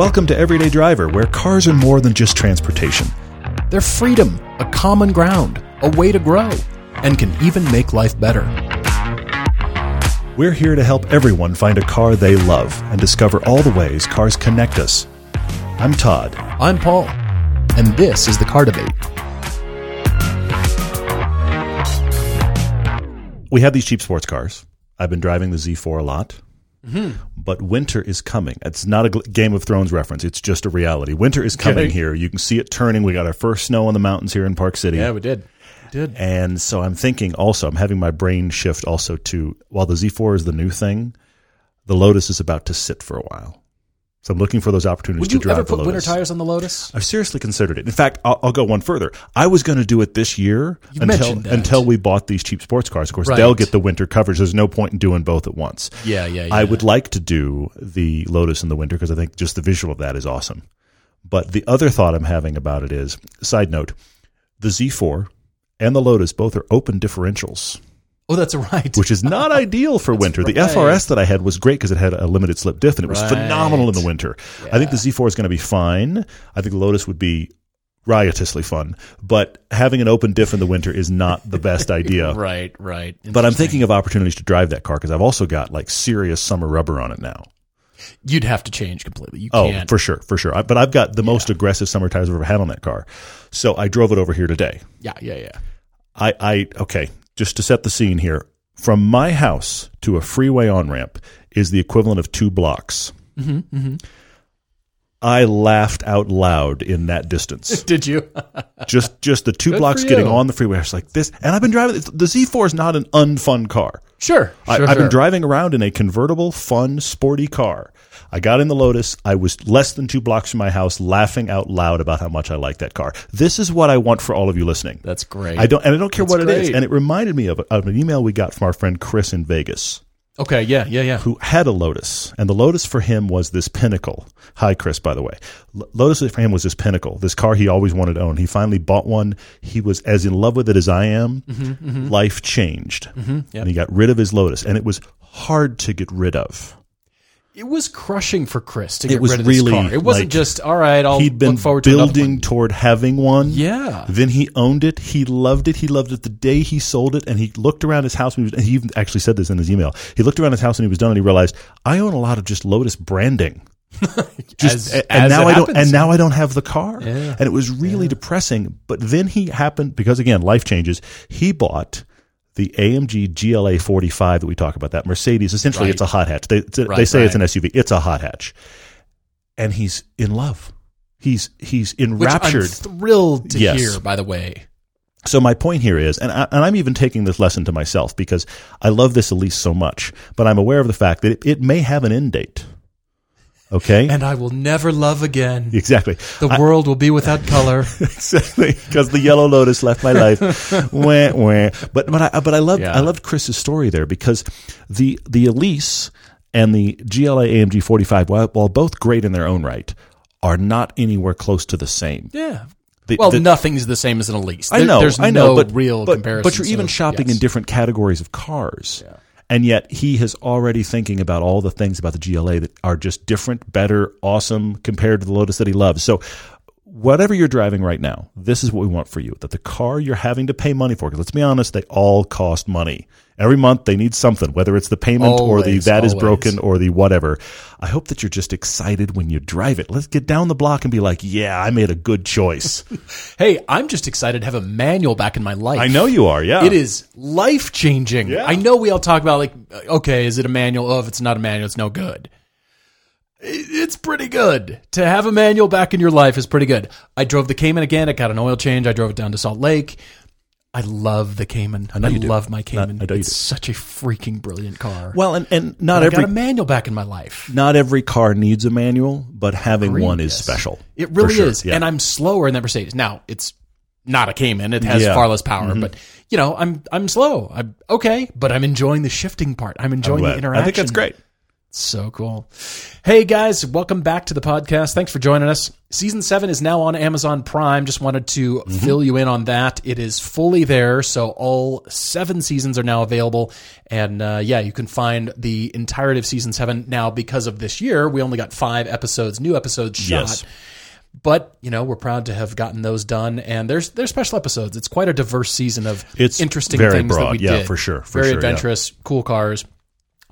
Welcome to Everyday Driver, where cars are more than just transportation. They're freedom, a common ground, a way to grow, and can even make life better. We're here to help everyone find a car they love and discover all the ways cars connect us. I'm Todd. I'm Paul, and this is the Car Debate. We have these cheap sports cars. I've been driving the Z4 a lot. Mm-hmm. But winter is coming. It's not a Game of Thrones reference. It's just a reality. Winter is coming Okay. here. You can see it turning. We got our first snow on the mountains here in Park City. Yeah, we did. We did. And so I'm thinking also, I'm having my brain shift also to while the Z4 is the new thing, the Lotus is about to sit for a while. So I'm looking for those opportunities Would to you drive ever the put Lotus. winter tires on the Lotus? I've seriously considered it. In fact, I'll, I'll go one further. I was going to do it this year You until until we bought these cheap sports cars. Of course, Right. they'll get the winter coverage. There's no point in doing both at once. Yeah, yeah, yeah. I would like to do the Lotus in the winter because I think just the visual of that is awesome. But the other thought I'm having about it is side note the Z4 and the Lotus both are open differentials, Oh, that's right. which is not ideal for winter. The. FRS that I had was great because it had a limited slip diff and it was Right. phenomenal in the winter. I think the Z4 is going to be fine. I think the Lotus would be riotously fun, but having an open diff in the winter is not the best idea. right, right. But I'm thinking of opportunities to drive that car because I've also got like serious summer rubber on it now. You'd have to change completely. You Oh, can't. for sure, for sure. I, but I've got the most aggressive summer tires I've ever had on that car. So I drove it over here today. yeah, yeah, yeah. I, I okay, just to set the scene here. From my house to a freeway on ramp is the equivalent of two blocks. Mm-hmm, I laughed out loud in that distance. Did you? just just the two Good blocks getting on the freeway. I was like this, and I've been driving the Z4 is not an unfun car. Sure. I, sure, I've sure. been driving around in a convertible, fun, sporty car. I got in the Lotus. I was less than two blocks from my house, laughing out loud about how much I like that car. This is what I want for all of you listening. That's great. I don't, and I don't care That's what it is. And it reminded me of, of an email we got from our friend Chris in Vegas, Okay, yeah, yeah, yeah. who had a Lotus, and the Lotus for him was this pinnacle. Hi, Chris, by the way. L- Lotus for him was this pinnacle, this car he always wanted to own. He finally bought one. He was as in love with it as I am. Life changed, Mm-hmm, yep. and he got rid of his Lotus, and it was hard to get rid of. It was crushing for Chris to get was rid of this car. It wasn't like, just all right. I'll He'd been look forward to building one." toward having one. Yeah. Then he owned it. He loved it. He loved it the day he sold it. And he looked around his house. He, was, he even actually said this in his email. He looked around his house and he was done. And he realized I own a lot of just Lotus branding. As- and as now it I don't. And now I don't have the car. Yeah. And it was really depressing. But then he happened because again, life changes. He bought. The AMG GLA 45 that we talk about, that Mercedes, essentially Right. it's a hot hatch. They, a- they Right, say it's an SUV. It's a hot hatch. And he's in love. He's he's Which enraptured. I'm thrilled to Yes. hear. By the way, So my point here is, and, I, and I'm even taking this lesson to myself because I love this Elise so much, but I'm aware of the fact that it, it may have an end date. Okay, and I will never love again. exactly, The world will be without color. exactly, because the yellow lotus left my life. wah, wah. But but I but I loved Yeah. I loved Chris's story there because the the Elise and the GLA AMG 45, while, while both great in their own right, are not anywhere close to the same. yeah. The- Well, the- nothing's the same as an Elise. I know, There's I know, no but real but, comparison. But you're even so, shopping yes. in different categories of cars, and yet he is already thinking about all the things about the GLA that are just different, better, awesome compared to the Lotus that he loves. So. Whatever you're driving right now, this is what we want for you. That the car you're having to pay money for, because let's be honest, they all cost money. Every month they need something, whether it's the payment or the Always, that is broken or the whatever. I hope that you're just excited when you drive it. Let's get down the block and be like, yeah, I made a good choice. Hey, I'm just excited to have a manual back in my life. I know you are, yeah. It is life changing. Yeah. I know we all talk about like, okay, is it a manual? Oh, if it's not a manual, it's no good. It's pretty good to have a manual back in your life is pretty good. I drove the Cayman again. I got an oil change. I drove it down to Salt Lake. I love the Cayman. I, know you do. love my Cayman. I know it's such a freaking brilliant car. Well, and, and not I every got a manual back in my life. not every car needs a manual, but having Agreed, one is yes. special. It really sure, is. yeah. And I'm slower in that Mercedes. Now, it's not a Cayman. It has Yeah. Mm-hmm. far less power, but you know, I'm I'm slow. I'm okay, but I'm enjoying the shifting part. I'm enjoying Glad. the interaction. I think that's great. So cool. Hey guys, welcome back to the podcast. Thanks for joining us. Season seven is now on Amazon Prime. Just wanted to fill you in on that. It is fully there, so all seven seasons are now available. And uh, yeah, you can find the entirety of season seven now. Because of this year, we only got five episodes, new episodes shot. Yes. But you know, we're proud to have gotten those done, and there's there's special episodes. It's quite a diverse season of It's interesting very things that broad. we Yeah, did. for sure, for very sure, yeah. adventurous, cool cars,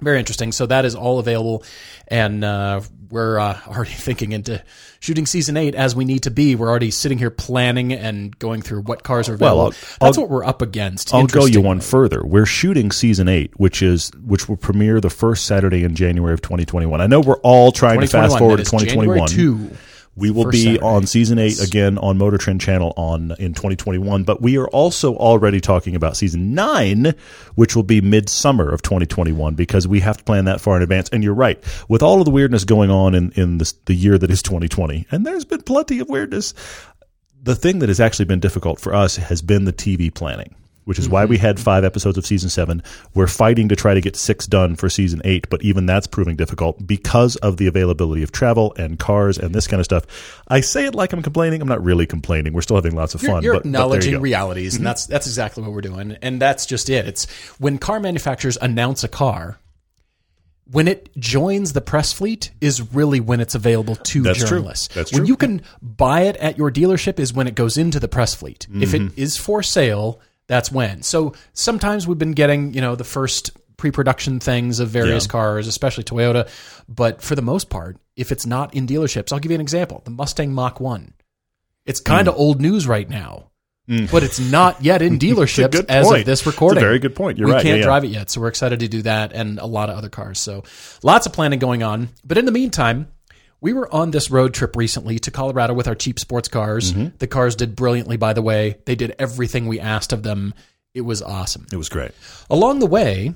very interesting. So that is all available, and uh, we're uh, already thinking into shooting season eight as we need to be. We're already sitting here planning and going through what cars are available. I'll- That's I'll- what we're up against. I'll go you one further. We're shooting season eight, which is which will premiere the first Saturday in January of 2021. I know we're all trying to fast forward to is January 2021. 2. We will First be Saturday. on season eight again on Motor Trend Channel on in 2021. But we are also already talking about season nine, which will be midsummer of 2021 because we have to plan that far in advance. And you're right, with all of the weirdness going on in in this, the year that is 2020, and there's been plenty of weirdness. The thing that has actually been difficult for us has been the TV planning. Which is why we had five episodes of season seven. We're fighting to try to get six done for season eight, but even that's proving difficult because of the availability of travel and cars and this kind of stuff. I say it like I'm complaining. I'm not really complaining. We're still having lots of You're, fun. you're but, but you acknowledging. Mm-hmm. realities, and that's that's exactly what we're doing. And that's just it. It's when car manufacturers announce a car, when it joins the press fleet is really when it's available to That's true. journalists. That's when you can buy it at your dealership is when it goes into the press fleet. If Mm-hmm. it is for sale, that's when. So sometimes we've been getting, you know, the first pre-production things of various Yeah. cars, especially Toyota, but for the most part, if it's not in dealerships, I'll give you an example. The Mustang Mach 1. It's kind of Hmm. old news right now. But it's not yet in dealerships as point. of this recording. very good point. You're we right. can't Yeah, yeah. drive it yet, so we're excited to do that and a lot of other cars. So lots of planning going on. But in the meantime, we were on this road trip recently to Colorado with our cheap sports cars. Mm-hmm. The cars did brilliantly, by the way. They did everything we asked of them. It was awesome. It was great. Along the way,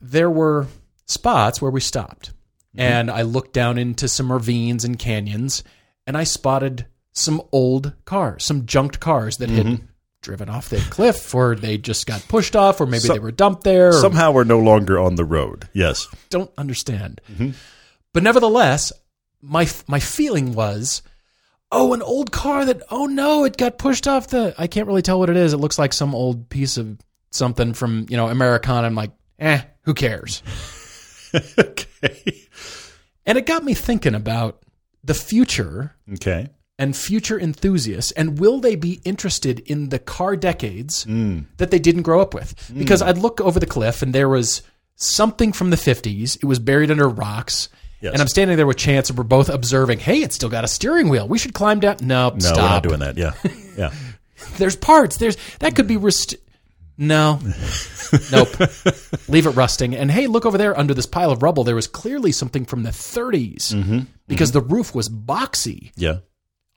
there were spots where we stopped. Mm-hmm. And I looked down into some ravines and canyons and I spotted some old cars, some junked cars that Mm-hmm. had driven off the cliff or they just got pushed off or maybe So- they were dumped there. or Somehow we're no longer on the road. Yes. don't understand. Mm-hmm. But nevertheless, my my feeling was, oh, an old car that oh no, it got pushed off the. I can't really tell what it is. It looks like some old piece of something from you know Americana. I'm like, eh, who cares? okay. And it got me thinking about the future Okay. and future enthusiasts and will they be interested in the car decades Mm. that they didn't grow up with because i'd look over the cliff and there was something from the 50s it was buried under rocks Yes. and i'm standing there with chance and we're both observing hey it's still got a steering wheel we should climb down no, No, stop we're not doing that. Yeah. Yeah. there's parts there's that could be rest- no nope leave it rusting and hey look over there under this pile of rubble there was clearly something from the 30s Mm-hmm. because the roof was boxy Yeah.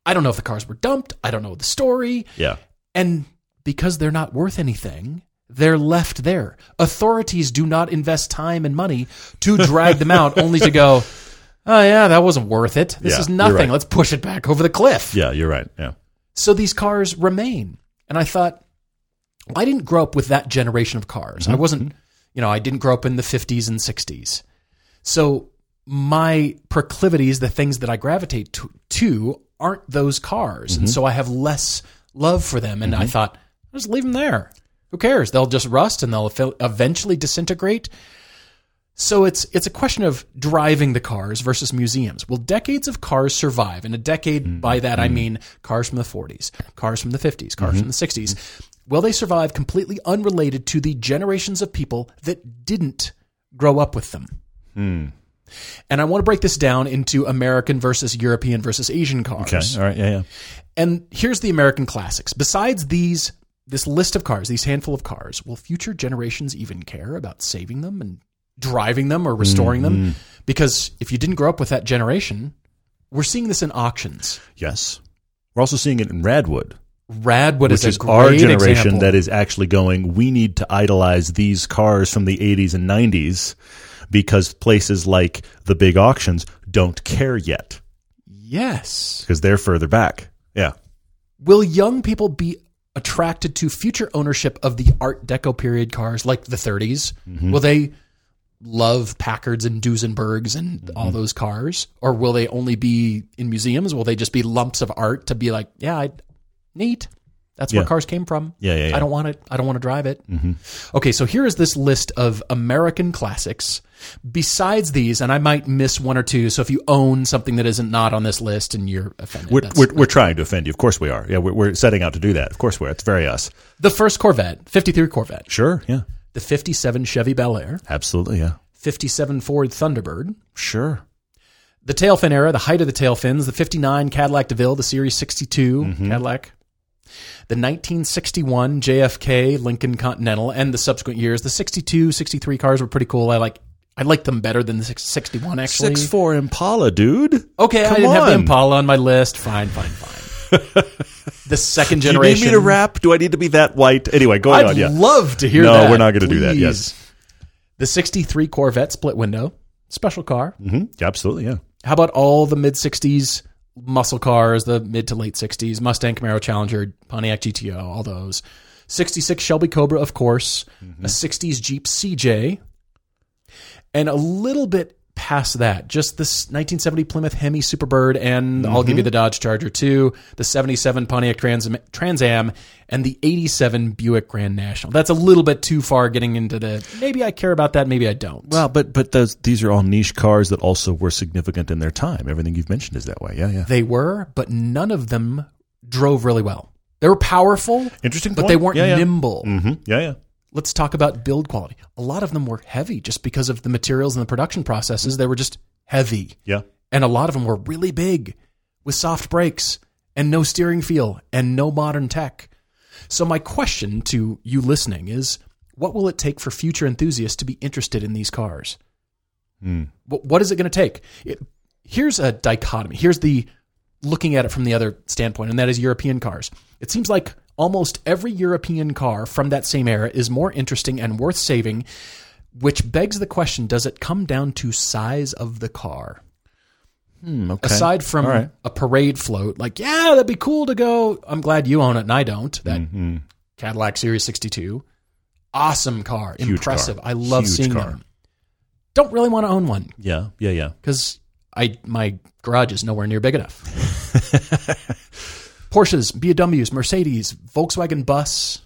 I don't know if the cars were dumped. I don't know the story. Yeah. And because they're not worth anything, they're left there. Authorities do not invest time and money to drag them out only to go, oh, yeah, that wasn't worth it. This Yeah, is nothing. right. Let's push it back over the cliff. Yeah. You're right. Yeah. So these cars remain. And I thought, I didn't grow up with that generation of cars. I mm-hmm. wasn't, you know, I didn't grow up in the 50s and 60s. So my proclivities, the things that I gravitate to, to aren't those cars. And mm-hmm. so I have less love for them. And I mm-hmm. thought, I'll just leave them there. Who cares? They'll just rust and they'll eventually disintegrate. So it's it's a question of driving the cars versus museums. Will decades of cars survive? And a decade mm-hmm. by that I mm-hmm. mean cars from the 40s, cars from the 50s, cars from the mm-hmm. 60s. Will they survive completely unrelated to the generations of people that didn't grow up with them? Hmm. And I want to break this down into American versus European versus Asian cars. Okay. All right. Yeah. Yeah. And here's the American classics. Besides these this list of cars, these handful of cars, will future generations even care about saving them and driving them or restoring them? Mm-hmm. Because if you didn't grow up with that generation, we're seeing this in auctions. Yes. We're also seeing it in Radwood, Radwood which is, our generation example. that is actually going, we need to idolize these cars from the 80s and 90s because places like the big auctions don't care yet yes. because they're further back. Yeah. Will young people be attracted to future ownership of the Art Deco period cars like the 30s? Mm-hmm. Will they love Packards and Duesenbergs and all those cars, or will they only be in museums? Will they just be lumps of art to be like, yeah, I, neat. That's where Yeah. cars came from. Yeah, yeah, yeah. I don't want it. I don't want to drive it. Okay, so here is this list of American classics. Besides these, and I might miss one or two. So if you own something that isn't not on this list and you're offended, We're, we're, we're trying to offend you. Of course we are. Yeah, we're, we're setting out to do that. Of course we are. It's very us. the first Corvette, 53 Corvette, Sure. Yeah. the 57 Chevy Bel Air, Absolutely. Yeah. 57 Ford Thunderbird, Sure. the tail fin era, the height of the tail fins, the 59 Cadillac DeVille, the Series 62 Mm-hmm. Cadillac, the 1961 JFK Lincoln Continental, and the subsequent years. The 62, 63 cars were pretty cool. I like I like them better than the 61 actually. 64 Impala, dude. okay, I Come didn't have the. Impala on my list. Fine, fine, fine. the second Do you generation. need me to rap? Do I need to be that white? Anyway, going I'd on. Yeah. love to hear No, that. we're not gonna do that, yes. The 63 Corvette split window, special car. hmm Absolutely. Yeah. How about all the mid 60s muscle cars, the mid to late 60s, Mustang, Camaro, Challenger, Pontiac GTO, all those. 66 Shelby Cobra, of course, mm-hmm. a 60s Jeep CJ, and a little bit past that, just this 1970 Plymouth Hemi Superbird, and I'll give you the Dodge Charger too, the 77 Pontiac Trans, Trans Am, and the 87 Buick Grand National. That's a little bit too far getting into the maybe I care about that, maybe I don't. Well, but but those these are all niche cars that also were significant in their time. Everything you've mentioned is that way. Yeah, yeah. They were, but none of them drove really well. They were powerful, Interesting, but point. they weren't Yeah, yeah. nimble. hmm Yeah, yeah. Let's talk about build quality. A lot of them were heavy just because of the materials and the production processes. Mm-hmm. They were just heavy. Yeah. And a lot of them were really big with soft brakes and no steering feel and no modern tech. So, my question to you listening is what will it take for future enthusiasts to be interested in these cars? Hmm. What, what is it going to take? It, here's a dichotomy. Here's the looking at it from the other standpoint, and that is European cars. It seems like almost every European car from that same era is more interesting and worth saving, which begs the question does it come down to size of the car? Hmm, okay. Aside from right. a parade float, like, yeah, that'd be cool to go. I'm glad you own it and I don't. That Mm-hmm. Cadillac Series 62. Awesome car. Huge Impressive. car. I love Huge seeing car. them. Don't really want to own one Yeah, yeah, yeah. because I my garage is nowhere near big enough. Porsches, BMWs, Mercedes, Volkswagen Bus.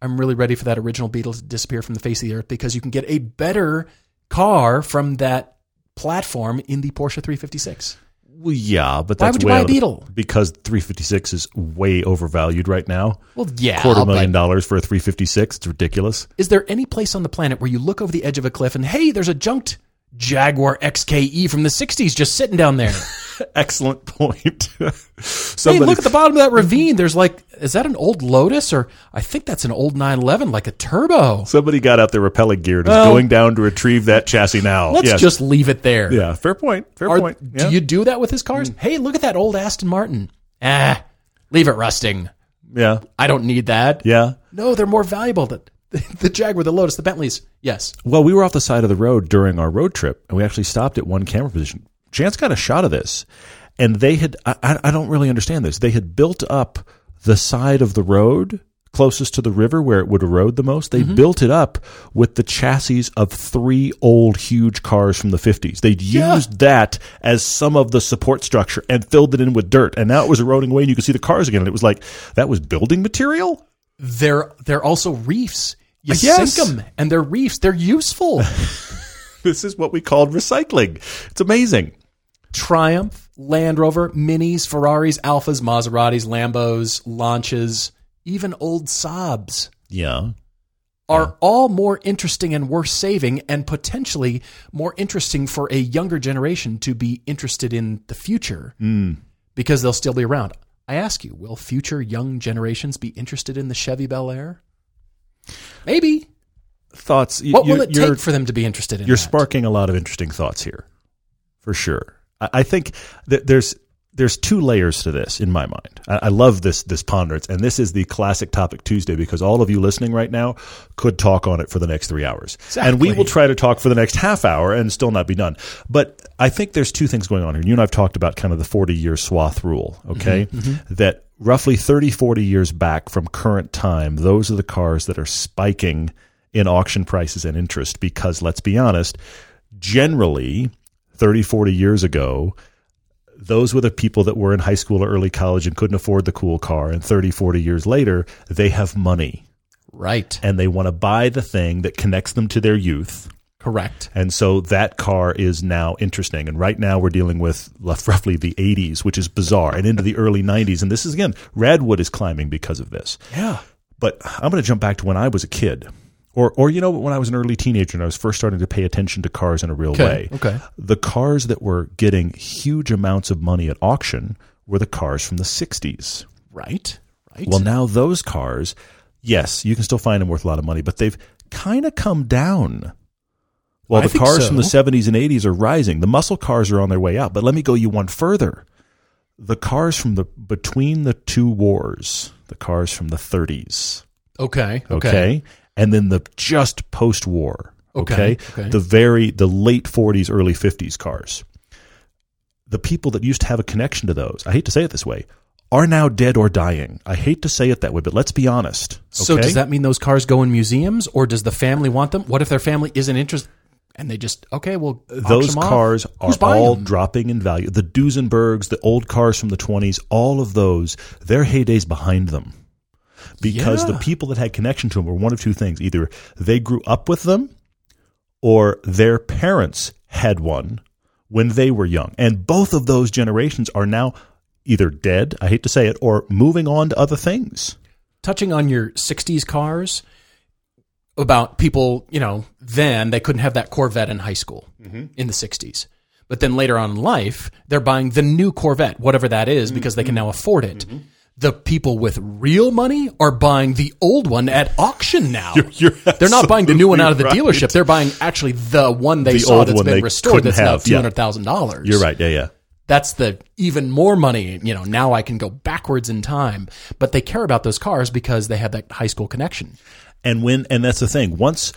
I'm really ready for that original Beetle to disappear from the face of the earth because you can get a better car from that platform in the Porsche 356. Well, yeah, but Why that's would you buy a out of- Beetle? Because 356 is way overvalued right now. Well, yeah, Quarter million dollars for a 356. It's ridiculous. Is there any place on the planet where you look over the edge of a cliff and hey, there's a junked Jaguar XKE from the 60s just sitting down there? Excellent point. hey, look at the bottom of that ravine. There's like, is that an old Lotus or I think that's an old 911, like a turbo. somebody got out their rappelling gear and is going down to retrieve that chassis now. Let's Yes. just leave it there. yeah, fair point. Fair Are- point. Yeah. Do you do that with his cars? Hey, look at that old Aston Martin. Ah, leave it rusting. yeah, I don't need that. yeah. No, they're more valuable. The, the Jaguar, the Lotus, the Bentleys. Yes. Well, we were off the side of the road during our road trip, and we actually stopped at one camera position. Chance got a shot of this, and they had. I, I don't really understand this. They had built up the side of the road closest to the river where it would erode the most. They mm-hmm. built it up with the chassis of three old huge cars from the 50s. They'd Yeah. used that as some of the support structure and filled it in with dirt, and now it was eroding away, and you could see the cars again. And it was like that was building material. They're they're also reefs. You Yes. sink them, and they're reefs. They're useful. This is what we called recycling. It's amazing. Triumph, Land Rover, Minis, Ferraris, Alfas, Maseratis, Lambos, Lancias, even old Saabs Yeah. are all more interesting and worth saving, and potentially more interesting for a younger generation to be interested in the future mm. because they'll still be around. I ask you, will future young generations be interested in the Chevy Bel Air? Maybe. Thoughts? you- What will you- it take for them to be interested in You're that? sparking a lot of interesting thoughts here, for sure. I, I think that there's there's two layers to this in my mind. I, I love this this ponderance, and this is the classic topic Tuesday because all of you listening right now could talk on it for the next three hours, and we will try to talk for the next half hour and still not be done. But I think there's two things going on here. You and I've talked about kind of the 40 year swath rule, okay? Mm-hmm, mm-hmm. That roughly 30, 40 years back from current time, those are the cars that are spiking in auction prices and interest because let's be honest, generally 30, 40 years ago, those were the people that were in high school or early college and couldn't afford the cool car. And 30, 40 years later, they have money Right. and they want to buy the thing that connects them to their youth. Correct. And so that car is now interesting. And right now we're dealing with roughly the 80s, which is bizarre, and into the early 90s. And this is, again, Radwood is climbing because of this. Yeah. But I'm going to jump back to when I was a kid. Or, or you know, when I was an early teenager and I was first starting to pay attention to cars in a real Okay. way. Okay. The cars that were getting huge amounts of money at auction were the cars from the 60s. Right. Right. Well, now those cars, yes, you can still find them worth a lot of money, but they've kind of come down. While I the cars so. from the 70s and 80s are rising, the muscle cars are on their way out. But let me go you one further. The cars from the between the two wars, the cars from the 30s, okay. Okay. okay, and then the just post-war, Okay, okay, okay. the very the late 40s, early 50s cars. The people that used to have a connection to those, I hate to say it this way, are now dead or dying. I hate to say it that way, but let's be honest. So does that mean those cars go in museums, or does the family want them? What if their family isn't interested, and they just okay, well, those cars are all them? dropping in value. The Duesenbergs, the old cars from the 20s, all of those, their heydays behind them. Because Yeah. the people that had connection to them were one of two things. Either they grew up with them or their parents had one when they were young. And both of those generations are now either dead, I hate to say it, or moving on to other things. touching on your 60s cars about people, you know, then they couldn't have that Corvette in high school mm-hmm. in the 60s. But then later on in life, they're buying the new Corvette, whatever that is, because they can mm-hmm. now afford it. Mm-hmm. The people with real money are buying the old one at auction now. you're they're not buying the new one out of the absolutely dealership. They're buying actually the one they The saw that's been restored that's now have, yeah. $200,000 You're right. Yeah, yeah. that's the even more money. You know, now I can go backwards in time. But they care about those cars because they have that high school connection. and when and that's the thing once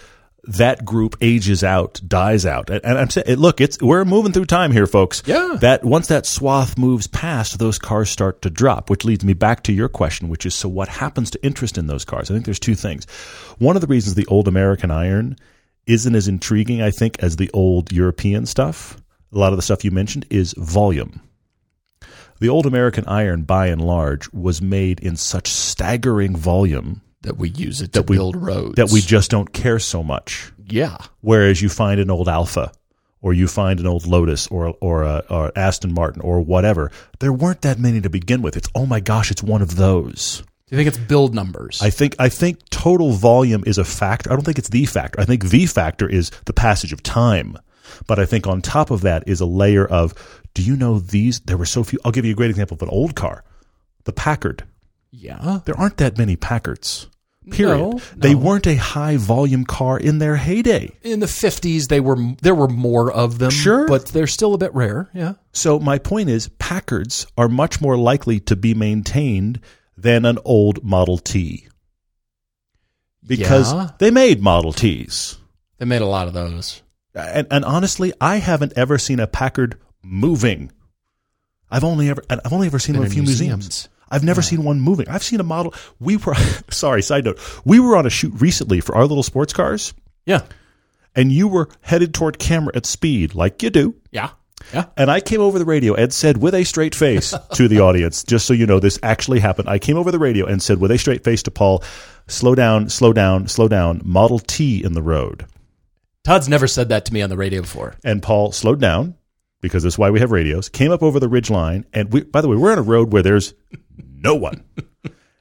that group ages out dies out. And, i'm saying look it's we're moving through time here folks. Yeah. that once that swath moves past those cars start to drop which leads me back to your question which is so what happens to interest in those cars? I think there's two things. One of the reasons the old american iron isn't as intriguing i think as the old european stuff a lot of the stuff you mentioned is volume. The old american iron by and large was made in such staggering volume That we use it to we- build roads. that we just don't care so much. yeah. Whereas you find an old Alfa, or you find an old Lotus, or or, a, or Aston Martin, or whatever. There weren't that many to begin with. It's oh my gosh, it's one of those. Do you think it's build numbers? I think I think total volume is a factor. I don't think it's the factor. I think the factor is the passage of time. But I think on top of that is a layer of do you know these? There were so few. I'll give you a great example of an old car, the Packard. yeah. There aren't that many Packards. Period. No, They no. weren't a high volume car in their heyday. In the 50s, they were there were more of them. Sure. But they're still a bit rare. Yeah. So my point is, Packards are much more likely to be maintained than an old Model T because Yeah. they made Model Ts. They made a lot of those. And, and honestly, I haven't ever seen a Packard moving. I've only ever I've only ever seen them in a few museums. museums. I've never seen one moving. I've seen a model. We were sorry. Side note: We were on a shoot recently for our little sports cars, Yeah. and you were headed toward camera at speed, like you do. Yeah. Yeah. And I came over the radio and said with a straight face to the audience, just so you know, this actually happened. I came over the radio and said with a straight face to Paul, slow down, slow down, slow down, Model T in the road. Todd's never said that to me on the radio before. And Paul slowed down because that's why we have radios, came up over the ridge line. And we, by the way, we're on a road where there's no one.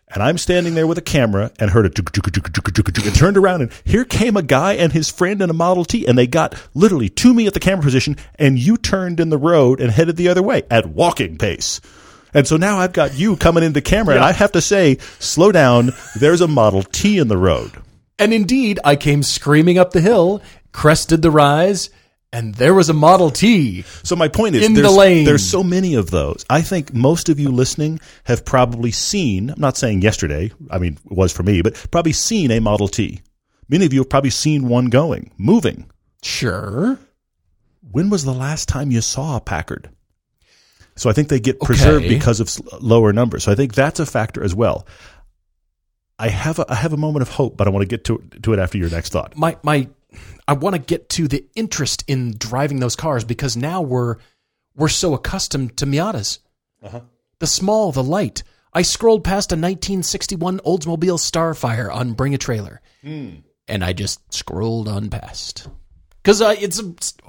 And I'm standing there with a camera and heard a and turned around and here came a guy and his friend in a Model T and they got literally to me at the camera position and you turned in the road and headed the other way at walking pace. And so now I've got you coming into the camera and I have to say, slow down. There's a Model T in the road. And indeed, I came screaming up the hill, crested the rise, and there was a Model T. So my point is, In the there's, lane. there's so many of those. I think most of you listening have probably seen. I'm not saying yesterday. I mean, it was for me, but probably seen a Model T. Many of you have probably seen one going, moving. Sure. When was the last time you saw a Packard? So I think they get preserved Okay. because of lower numbers. So I think that's a factor as well. I have a, I have a moment of hope, but I want to get to to it after your next thought. my my I want to get to the interest in driving those cars because now we're we're so accustomed to Miatas. Uh-huh. The small, the light. I scrolled past a 1961 Oldsmobile Starfire on Bring a Trailer, hmm. and I just scrolled on past because uh, it's,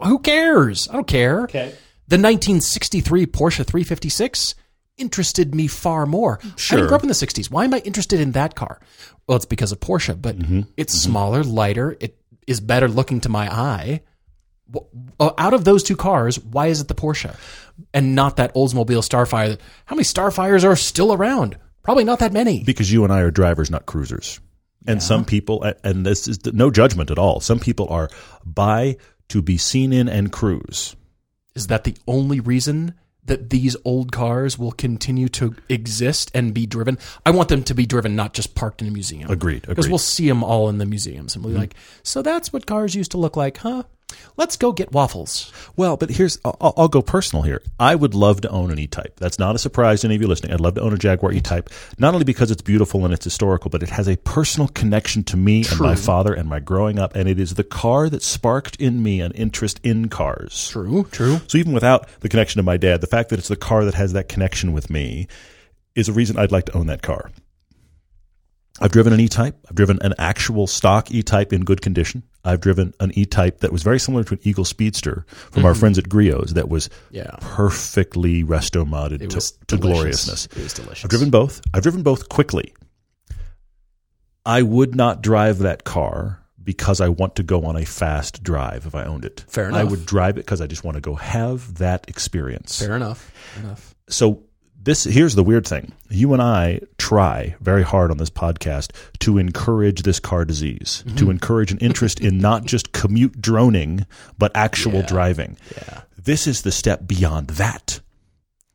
who cares? I don't care. Okay. The 1963 Porsche 356 interested me far more. Sure. I grew up in the 60s. Why am I interested in that car? Well, it's because of Porsche, but mm-hmm. it's mm-hmm. smaller, lighter. It is better looking to my eye. Uh, Out of those two cars, why is it the Porsche and not that Oldsmobile Starfire? How many Starfires are still around? Probably not that many. because you and I are drivers, not cruisers. And some people, and this is no judgment at all. Some people are buy to be seen in and cruise. Is that the only reason that these old cars will continue to exist and be driven? I want them to be driven, not just parked in a museum. Agreed. Because Mm-hmm. we'll see them all in the museums and we'll be like, so that's what cars used to look like, huh? Let's go get waffles. Well, but here's I'll, I'll go personal here. I would love to own an E-Type. That's not a surprise to any of you listening. I'd love to own a Jaguar E-Type, not only because it's beautiful and it's historical, but it has a personal connection to me and my father and my growing up, and it is the car that sparked in me an interest in cars. True, true. So even without the connection to my dad, the fact that it's the car that has that connection with me is a reason I'd like to own that car. I've driven an E-Type. I've driven an actual stock E-Type in good condition. I've driven an E-Type that was very similar to an Eagle Speedster from our mm-hmm. friends at Griot's that was Yeah. perfectly resto modded to, to gloriousness. It was delicious. I've driven both. I've driven both quickly. I would not drive that car because I want to go on a fast drive if I owned it. Fair enough. I would drive it because I just want to go have that experience. Fair enough. Fair enough. So this here's the weird thing. You and I try very hard on this podcast to encourage this car disease, Mm-hmm. to encourage an interest in not just commute droning, but actual Yeah. driving. Yeah. This is the step beyond that.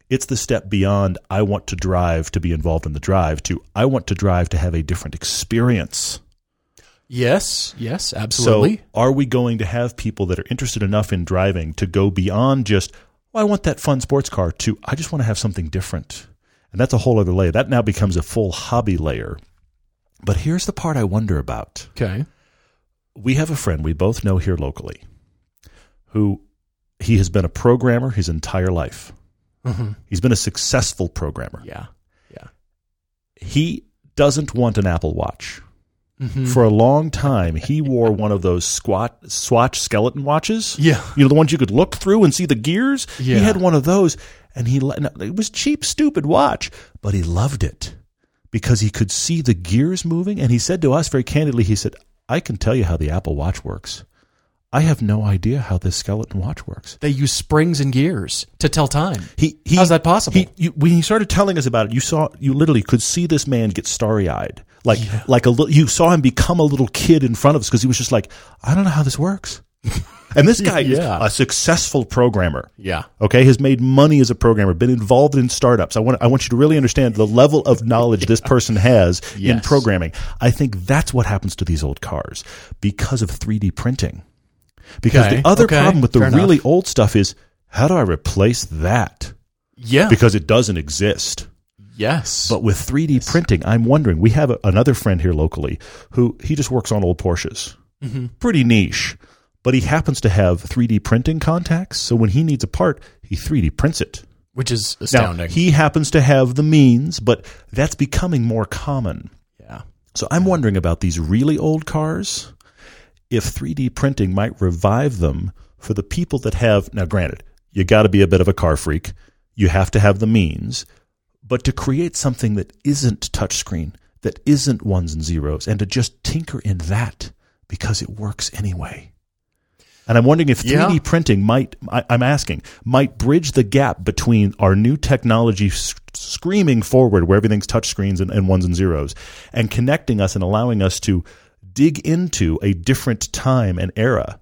It's the step beyond I want to drive to be involved in the drive to I want to drive to have a different experience. Yes. Yes. Absolutely. So, are we going to have people that are interested enough in driving to go beyond just, well, I want that fun sports car, to I just want to have something different? And that's a whole other layer. That now becomes a full hobby layer. But here's the part I wonder about. okay. We have a friend we both know here locally who he has been a programmer his entire life. Mhm. He's been a successful programmer. Yeah. Yeah. He doesn't want an Apple Watch. Mm-hmm. For a long time, he wore one of those squat Swatch skeleton watches. Yeah. you know the ones you could look through and see the gears. Yeah. He had one of those, and he it was cheap, stupid watch, but he loved it because he could see the gears moving. And he said to us very candidly, he said, "I can tell you how the Apple Watch works. I have no idea how this skeleton watch works." They use springs and gears to tell time. He, he How's that possible? He, you, when he started telling us about it, you saw you literally could see this man get starry eyed, like like a li- you saw him become a little kid in front of us because he was just like, I don't know how this works. and this guy Yeah. is a successful programmer. Yeah. Okay, has made money as a programmer, been involved in startups. I want I want you to really understand the level of knowledge this person has in programming. I think that's what happens to these old cars because of 3D printing. Because Okay, the other okay, problem with the fair enough. really old stuff is how do I replace that? Yeah. because it doesn't exist. Yes. But with 3D printing, I'm wondering. We have a, another friend here locally who he just works on old Porsches. Mm-hmm. Pretty niche, but he happens to have 3D printing contacts. So when he needs a part, he 3D prints it. which is Now, astounding. he happens to have the means, but that's becoming more common. yeah. So I'm wondering about these really old cars. If 3D printing might revive them for the people that have, now granted, you got to be a bit of a car freak. You have to have the means, but to create something that isn't touchscreen, that isn't ones and zeros, and to just tinker in that because it works anyway. And I'm wondering if 3D Yeah. printing might, I, I'm asking, might bridge the gap between our new technology s- screaming forward where everything's touchscreens and, and ones and zeros and connecting us and allowing us to dig into a different time and era.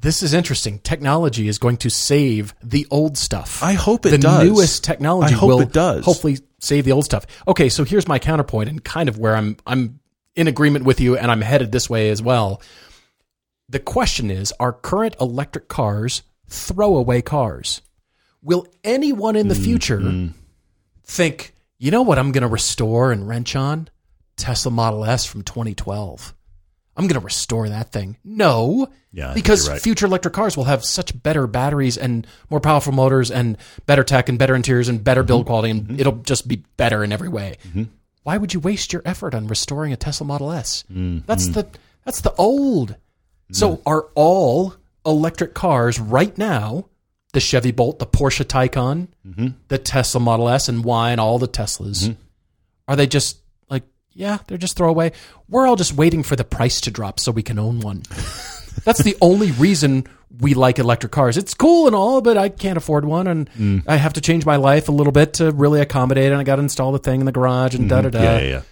This is interesting. Technology is going to save the old stuff. I hope it the does. newest technology I hope will it does. hopefully save the old stuff. Okay, so here's my counterpoint and kind of where I'm I'm in agreement with you and I'm headed this way as well. The question is, are current electric cars throwaway cars? Will anyone in the Mm, future think, You know what I'm going to restore and wrench on? Tesla Model S from 2012. I'm going to restore that thing. No, Yeah, because right. future electric cars will have such better batteries and more powerful motors and better tech and better interiors and better Mm-hmm. build quality and it'll just be better in every way. Why would you waste your effort on restoring a Tesla Model S? Mm-hmm. That's the that's the old. So are all electric cars right now the Chevy Bolt, the Porsche Taycan, Mm-hmm. the Tesla Model S, and Y, and all the Teslas? Are they just yeah, they're just throwaway? We're all just waiting for the price to drop so we can own one. That's the only reason we like electric cars. It's cool and all, but I can't afford one, and Mm. I have to change my life a little bit to really accommodate. And I got to install the thing in the garage and da da da. Mm-hmm. Yeah, yeah, yeah.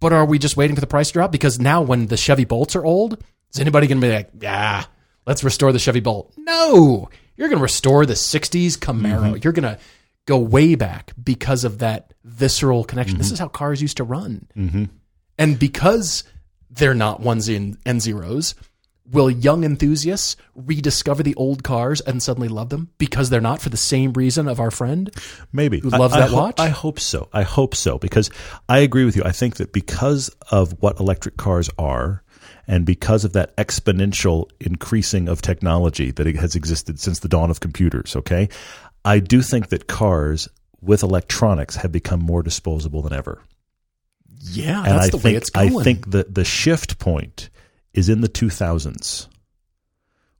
But are we just waiting for the price to drop? Because now, when the Chevy Bolts are old, is anybody going to be like, yeah, let's restore the Chevy Bolt? No, you're going to restore the '60s Camaro. You're going to go way back because of that visceral connection. This mm-hmm. is how cars used to run, mm-hmm. and because they're not ones and, and zeros. Will young enthusiasts rediscover the old cars and suddenly love them because they're not for the same reason of our friend? Maybe. Who loves I, I that ho- watch? I hope so. I hope so because I agree with you. I think that because of what electric cars are and because of that exponential increasing of technology that it has existed since the dawn of computers, okay? I do think that cars with electronics have become more disposable than ever. Yeah, and that's I the think way it's going. I think that the shift point is in the 2000s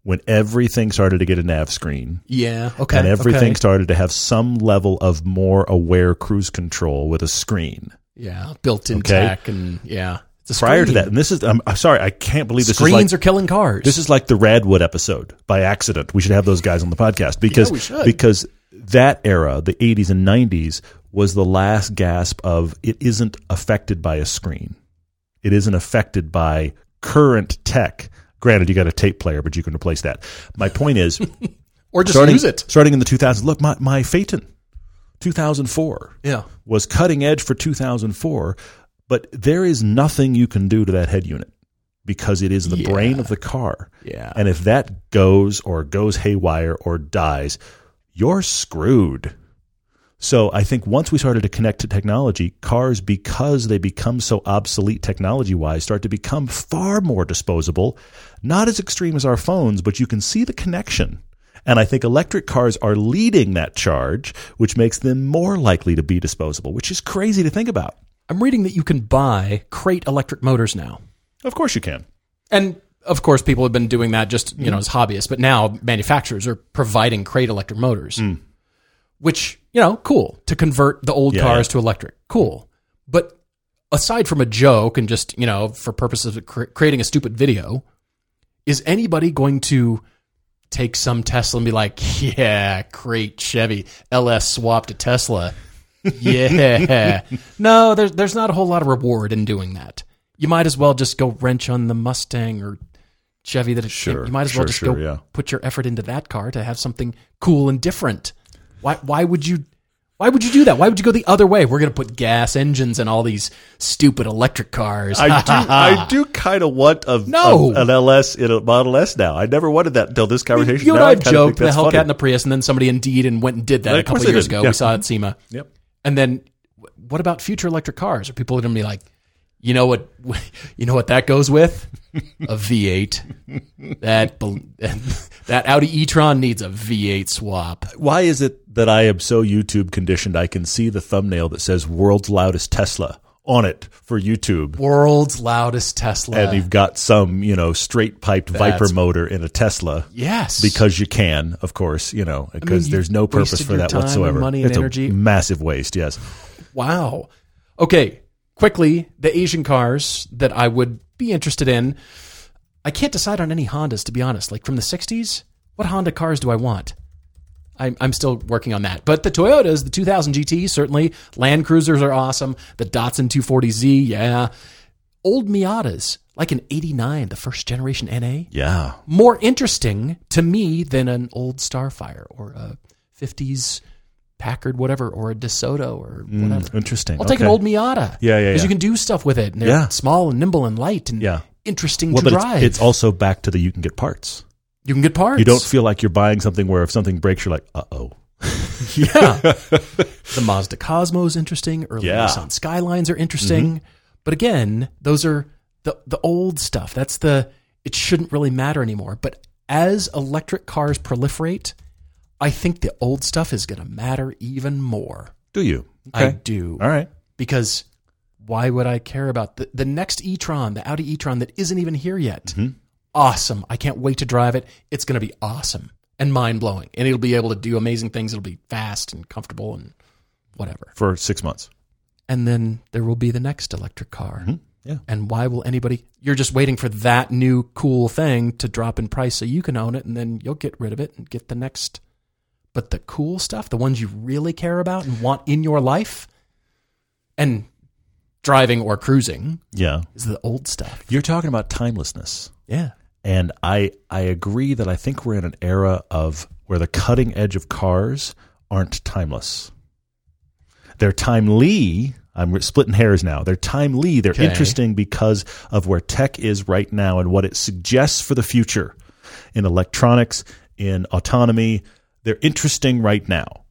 when everything started to get a nav screen yeah, okay, and everything okay. started to have some level of more aware cruise control with a screen. Yeah, built-in Okay. tech and yeah. Prior to that, and this is I'm, I'm sorry, I can't believe this screens is like are killing cars. this is like the Radwood episode by accident. We should have those guys on the podcast because Yeah, we should. because that era, the 80s and 90s, was the last gasp of it isn't affected by a screen. It isn't affected by current tech. Granted, you got a tape player, but you can replace that. My point is, or just starting, use it. starting in the 2000s. Look, my my Phaeton, 2004 Yeah. was cutting edge for 2004, but there is nothing you can do to that head unit because it is the Yeah. brain of the car. Yeah. And if that goes or goes haywire or dies, you're screwed. So I think once we started to connect to technology, cars, because they become so obsolete technology wise, start to become far more disposable. Not as extreme as our phones, but you can see the connection. And I think electric cars are leading that charge, which makes them more likely to be disposable, which is crazy to think about. I'm reading that you can buy crate electric motors now. Of course you can. And of course people have been doing that just, you know, as hobbyists, but now manufacturers are providing crate electric motors. Which, you know, cool to convert the old Mm. Yeah, cars yeah. to electric. Cool. But aside from a joke and just, you know, for purposes of cre- creating a stupid video, is anybody going to take some Tesla and be like, yeah, crate Chevy LS swap to Tesla? yeah. no, there's there's not a whole lot of reward in doing that. You might as well just go wrench on the Mustang or Chevy that Sure, You might as well just sure, go yeah. put your effort into that car to have something cool and different. Why why would you why would you do that? Why would you go the other way? We're going to put gas engines in all these stupid electric cars. I do, I do kind of want a, No. a- an LS in a Model S now. I never wanted that until this conversation. You and I joked the Hellcat funny. and the Prius, and then somebody indeed and went and did that a couple of years did, ago. yeah. We saw it at SEMA. Yep. And then, what about future electric cars? Are people going to be like, you know what, you know what that goes with? A V8. That that Audi e-tron needs a V8 swap. Why is it that I am so YouTube conditioned? I can see the thumbnail that says "World's Loudest Tesla" on it for YouTube, World's loudest Tesla. and you've got some, you know, straight piped Viper motor in a Tesla. yes, Because you can, of course, you know, because you there's no purpose for that time and whatsoever. money and it's energy. a massive waste. Yes. Wow. Okay, quickly, the Asian cars that I would be interested in. I can't decide on any Hondas, to be honest. Like from the 60s, what Honda cars do I want? I'm, I'm still working on that. But the Toyotas, the 2000 GT, certainly. Land Cruisers are awesome. The Datsun 240Z, yeah. Old Miatas, like an 89, the first generation NA. Yeah. More interesting to me than an old Starfire or a 50s Packard, whatever, or a DeSoto or whatever. Interesting. I'll take an old Miata. Yeah, yeah, Because yeah. you can do stuff with it. And they're Yeah. small and nimble and light and Yeah. interesting Well, to but drive. it's also back to the you can get parts. you can get parts. You don't feel like you're buying something where if something breaks, you're like, uh oh. Yeah. the Mazda Cosmo is interesting. Early Yeah. Nissan Skylines are interesting. But again, those are the, the old stuff. That's the, it shouldn't really matter anymore. But as electric cars proliferate, I think the old stuff is going to matter even more. Do you? I do. All right. Because why would I care about the, the next e Tron, the Audi e Tron that isn't even here yet? Mm-hmm. Awesome. I can't wait to drive it. It's going to be awesome and mind blowing. And it'll be able to do amazing things. It'll be fast and comfortable and whatever. For six months. And then there will be the next electric car. Mm-hmm. Yeah. And why will anybody? You're just waiting for that new cool thing to drop in price so you can own it, and then you'll get rid of it and get the next. But the cool stuff, the ones you really care about and want in your life, and driving or cruising Yeah. is the old stuff. You're talking about timelessness. Yeah. And I I agree that I think we're in an era of where the cutting edge of cars aren't timeless. They're timely. I'm splitting hairs now. They're timely. They're Okay. interesting because of where tech is right now and what it suggests for the future in electronics, in autonomy. They're interesting right now.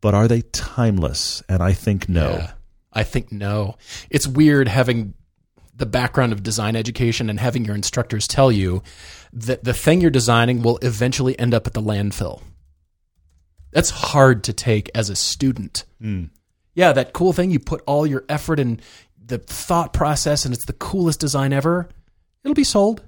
But are they timeless? And I think no. Yeah. I think no. It's weird having the background of design education and having your instructors tell you that the thing you're designing will eventually end up at the landfill. That's hard to take as a student. Hmm. Yeah, that cool thing you put all your effort and the thought process and it's the coolest design ever. It'll be sold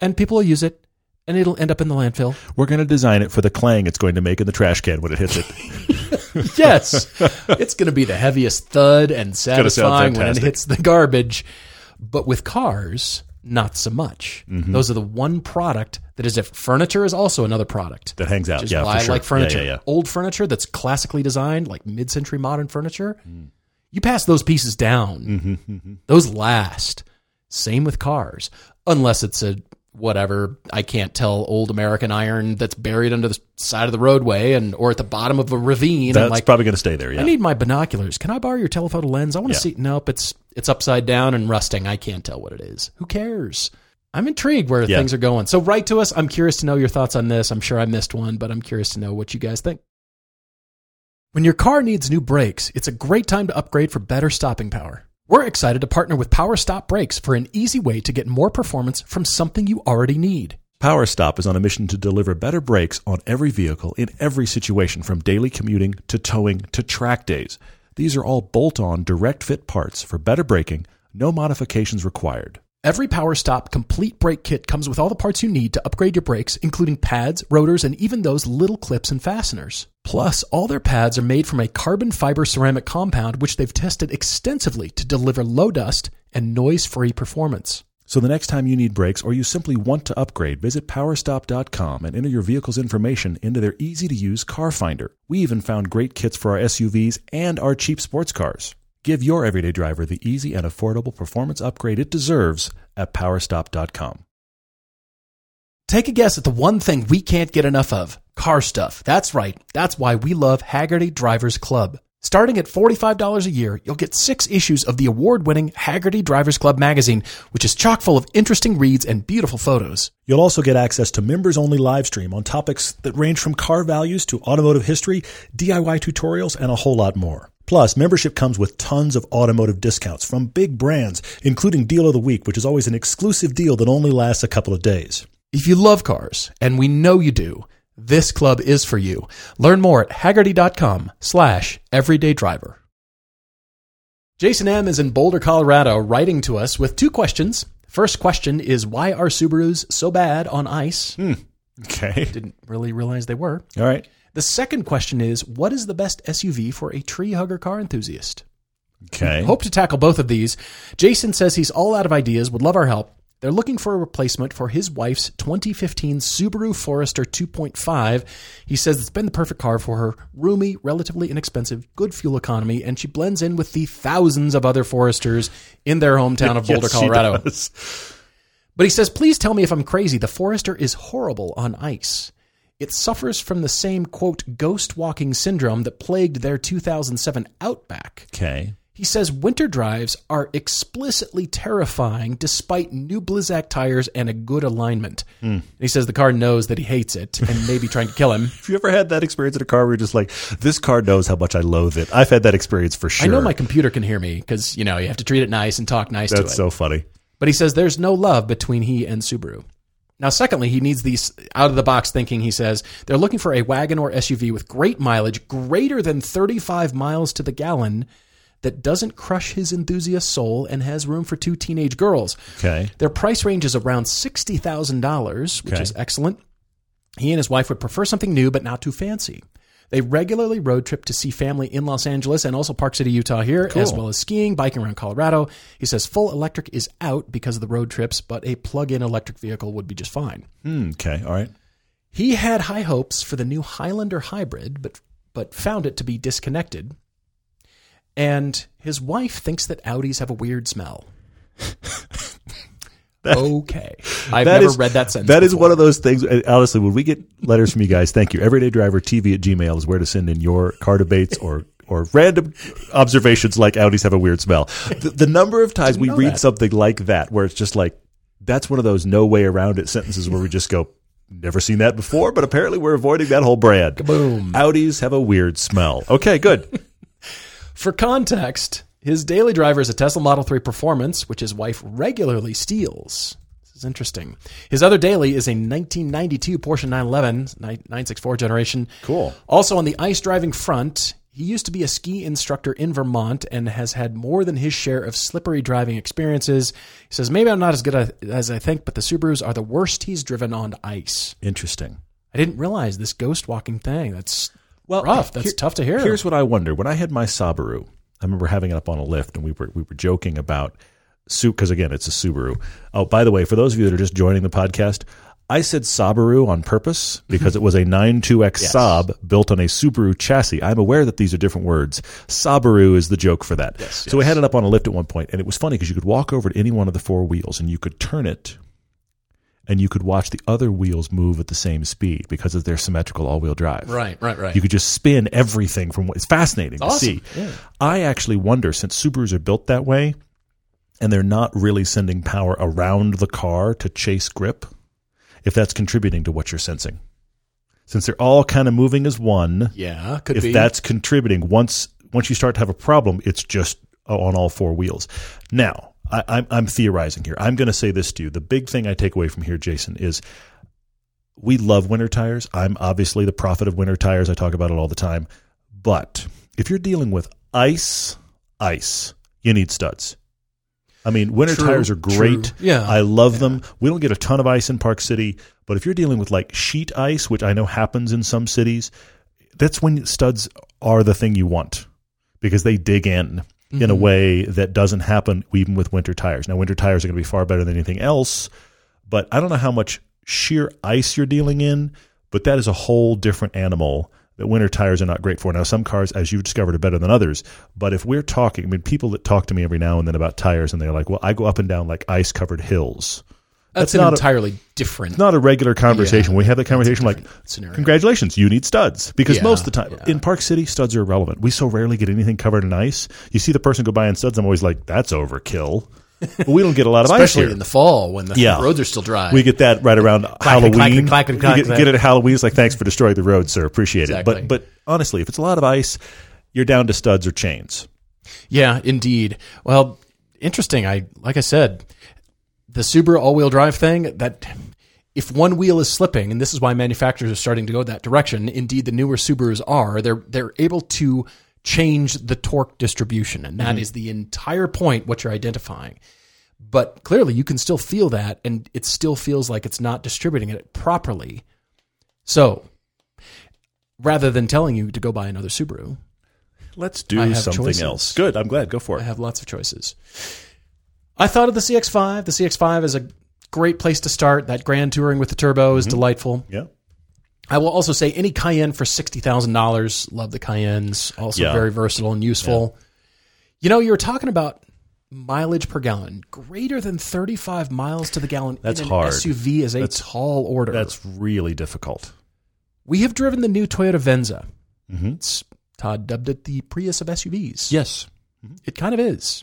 and people will use it and it'll end up in the landfill. We're going to design it for the clang it's going to make in the trash can when it hits it. yes, it's going to be the heaviest thud and satisfying when it hits the garbage. But with cars, not so much. Mm-hmm. Those are the one product that is different. Furniture is also another product. that hangs out. Yeah, why I sure. like furniture. Yeah, yeah, yeah. Old furniture that's classically designed, like mid-century modern furniture. Mm. You pass those pieces down, Mm-hmm, those last. Same with cars, unless it's a whatever I can't tell old American iron that's buried under the side of the roadway and or at the bottom of a ravine. That's and like probably going to stay there. Yeah. I need my binoculars. Can I borrow your telephoto lens? I want to Yeah. see. Nope, it's it's upside down and rusting. I can't tell what it is. Who cares? I'm intrigued where Yeah. things are going. So write to us. I'm curious to know your thoughts on this. I'm sure I missed one, but I'm curious to know what you guys think. When your car needs new brakes, it's a great time to upgrade for better stopping power. We're excited to partner with Power Stop Brakes for an easy way to get more performance from something you already need. Power Stop is on a mission to deliver better brakes on every vehicle in every situation, from daily commuting to towing to track days. These are all bolt on, direct fit parts for better braking, no modifications required. Every Power Stop complete brake kit comes with all the parts you need to upgrade your brakes, including pads, rotors, and even those little clips and fasteners. Plus, all their pads are made from a carbon fiber ceramic compound, which they've tested extensively to deliver low dust and noise free performance. So the next time you need brakes or you simply want to upgrade, visit powerstop.com and enter your vehicle's information into their easy to use car finder. We even found great kits for our SUVs and our cheap sports cars. Give your everyday driver the easy and affordable performance upgrade it deserves at powerstop.com. Take a guess at the one thing we can't get enough of car stuff. That's right. That's why we love Hagerty Drivers Club. Starting at $45 a year, you'll get six issues of the award winning Hagerty Drivers Club magazine, which is chock full of interesting reads and beautiful photos. You'll also get access to members only live stream on topics that range from car values to automotive history, DIY tutorials, and a whole lot more. Plus, membership comes with tons of automotive discounts from big brands, including Deal of the Week, which is always an exclusive deal that only lasts a couple of days. If you love cars, and we know you do, this club is for you. Learn more at hagerty.com slash everyday driver. Jason M. is in Boulder, Colorado, writing to us with two questions. First question is why are Subarus so bad on ice? Hmm. Okay. Didn't really realize they were. All right. The second question is what is the best SUV for a tree hugger car enthusiast? Okay. Hope to tackle both of these. Jason says he's all out of ideas, would love our help. They're looking for a replacement for his wife's 2015 Subaru Forester 2.5. He says it's been the perfect car for her. Roomy, relatively inexpensive, good fuel economy, and she blends in with the thousands of other Foresters in their hometown of Boulder, Yes, Colorado. But he says, please tell me if I'm crazy. The Forester is horrible on ice. It suffers from the same, quote, ghost walking syndrome that plagued their 2007 Outback. Okay. He says winter drives are explicitly terrifying despite new Blizzak tires and a good alignment. Hmm. And he says the car knows that he hates it and may be trying to kill him. Have you ever had that experience in a car where you're just like, this car knows how much I loathe it? I've had that experience for sure. I know my computer can hear me because, you know, you have to treat it nice and talk nice to That's it. so funny. But he says there's no love between he and Subaru. Now, secondly, he needs these out of the box thinking. He says they're looking for a wagon or SUV with great mileage, greater than 35 miles to the gallon, that doesn't crush his enthusiast soul and has room for two teenage girls. Okay. Their price range is around $60,000, which Okay. is excellent. He and his wife would prefer something new, but not too fancy. They regularly road trip to see family in Los Angeles and also Park City, Utah here, as well as skiing, biking around Colorado. He says full electric is out because of the road trips, but a plug-in electric vehicle would be just fine. Hmm, okay. All right. He had high hopes for the new Highlander hybrid, but but found it to be disconnected. And his wife thinks that Audis have a weird smell. okay, I've That never is- read that sentence. That is before. one of those things. Honestly, when we get letters from you guys, thank you. Everyday Driver TV at Gmail is where to send in your car debates or or random observations like Audis have a weird smell. The, the number of times we read that. something like that, where it's just like that's one of those no way around it sentences where we just go. Never seen that before, but apparently we're avoiding that whole brand. Boom. Audis have a weird smell. Okay, good. For context, his daily driver is a Tesla Model 3 Performance, which his wife regularly steals. This is interesting. His other daily is a 1992 Porsche 911, 964 generation. Cool. Also on the ice driving front, he used to be a ski instructor in Vermont and has had more than his share of slippery driving experiences. He says, Maybe I'm not as good as I think, but the Subarus are the worst he's driven on ice. Interesting. I didn't realize this ghost walking thing. That's Well, rough. That's here- tough to hear. Here's what I wonder: when I had my Subaru, I remember having it up on a lift, and we were we were joking about Su because again, it's a Subaru. Oh, by the way, for those of you that are just joining the podcast, I said Subaru on purpose because it was a 92X Saab built on a Subaru chassis. I'm aware that these are different words. Subaru is the joke for that. so we had it up on a lift at one point, and it was funny because you could walk over to any one of the four wheels and you could turn it. And you could watch the other wheels move at the same speed because of their symmetrical all-wheel drive. right, right, right. You could just spin everything from what it's fascinating to see. Yeah. I actually wonder since Subarus are built that way and they're not really sending power around the car to chase grip, if that's contributing to what you're sensing. Since they're all kind of moving as one, yeah, could if be. that's contributing, once once you start to have a problem, it's just oh, on all four wheels. Now, I, I'm, I'm theorizing here. I'm going to say this to you. The big thing I take away from here, Jason, is we love winter tires. I'm obviously the prophet of winter tires. I talk about it all the time. But if you're dealing with ice, ice, you need studs. I mean, winter True, tires are great. true. Yeah. I love them. We don't get a ton of ice in Park City, but if you're dealing with like sheet ice, which I know happens in some cities, that's when studs are the thing you want because they dig in in a mm-hmm. way that doesn't happen even with winter tires. Now, winter tires are going to be far better than anything else, but I don't know how much sheer ice you're dealing in, but that is a whole different animal that winter tires are not great for. Now, some cars, as you've discovered, are better than others, but if we're talking, I mean, people that talk to me every now and then about tires and they're like, well, I go up and down like ice covered hills. That's, that's an not a- entirely different. Not a regular conversation. Yeah. we have that conversation like, scenario. congratulations, you need studs. Because Yeah, most of the time yeah. in Park City, studs are irrelevant. We so rarely get anything covered in ice. You see the person go by in studs, I'm always like, that's overkill. But we don't get a lot of ice especially here. in the fall when the Yeah. roads are still dry. we get that right around Halloween. clack, clack, You clack, get, get it at Halloween. It's like, thanks for destroying the road, sir. Appreciate Exactly. it. But but honestly, if it's a lot of ice, you're down to studs or chains. yeah, indeed. Well, interesting. I like I said, the Subaru all-wheel drive thing that if one wheel is slipping, and this is why manufacturers are starting to go that direction. Indeed, the newer Subarus are. They're they're able to change the torque distribution, and that mm-hmm. is the entire point. What you're identifying. But clearly, you can still feel that, and it still feels like it's not distributing it properly. So, rather than telling you to go buy another Subaru, Let's do something choices. else. Good. I'm glad. Go for it. I have lots of choices. I thought of the CX5. The CX5 is a great place to start. That grand touring with the turbo is delightful. Yeah. I will also say any Cayenne for sixty thousand dollars. Love the Cayennes. Also Yeah. very versatile and useful. You know, you were talking about mileage per gallon greater than thirty-five miles to the gallon. That's in an hard. SUV is a That's- tall order. That's really difficult. we have driven the new Toyota Venza. Mhm. It's, Todd dubbed it the Prius of SUVs. Yes. It kind of is.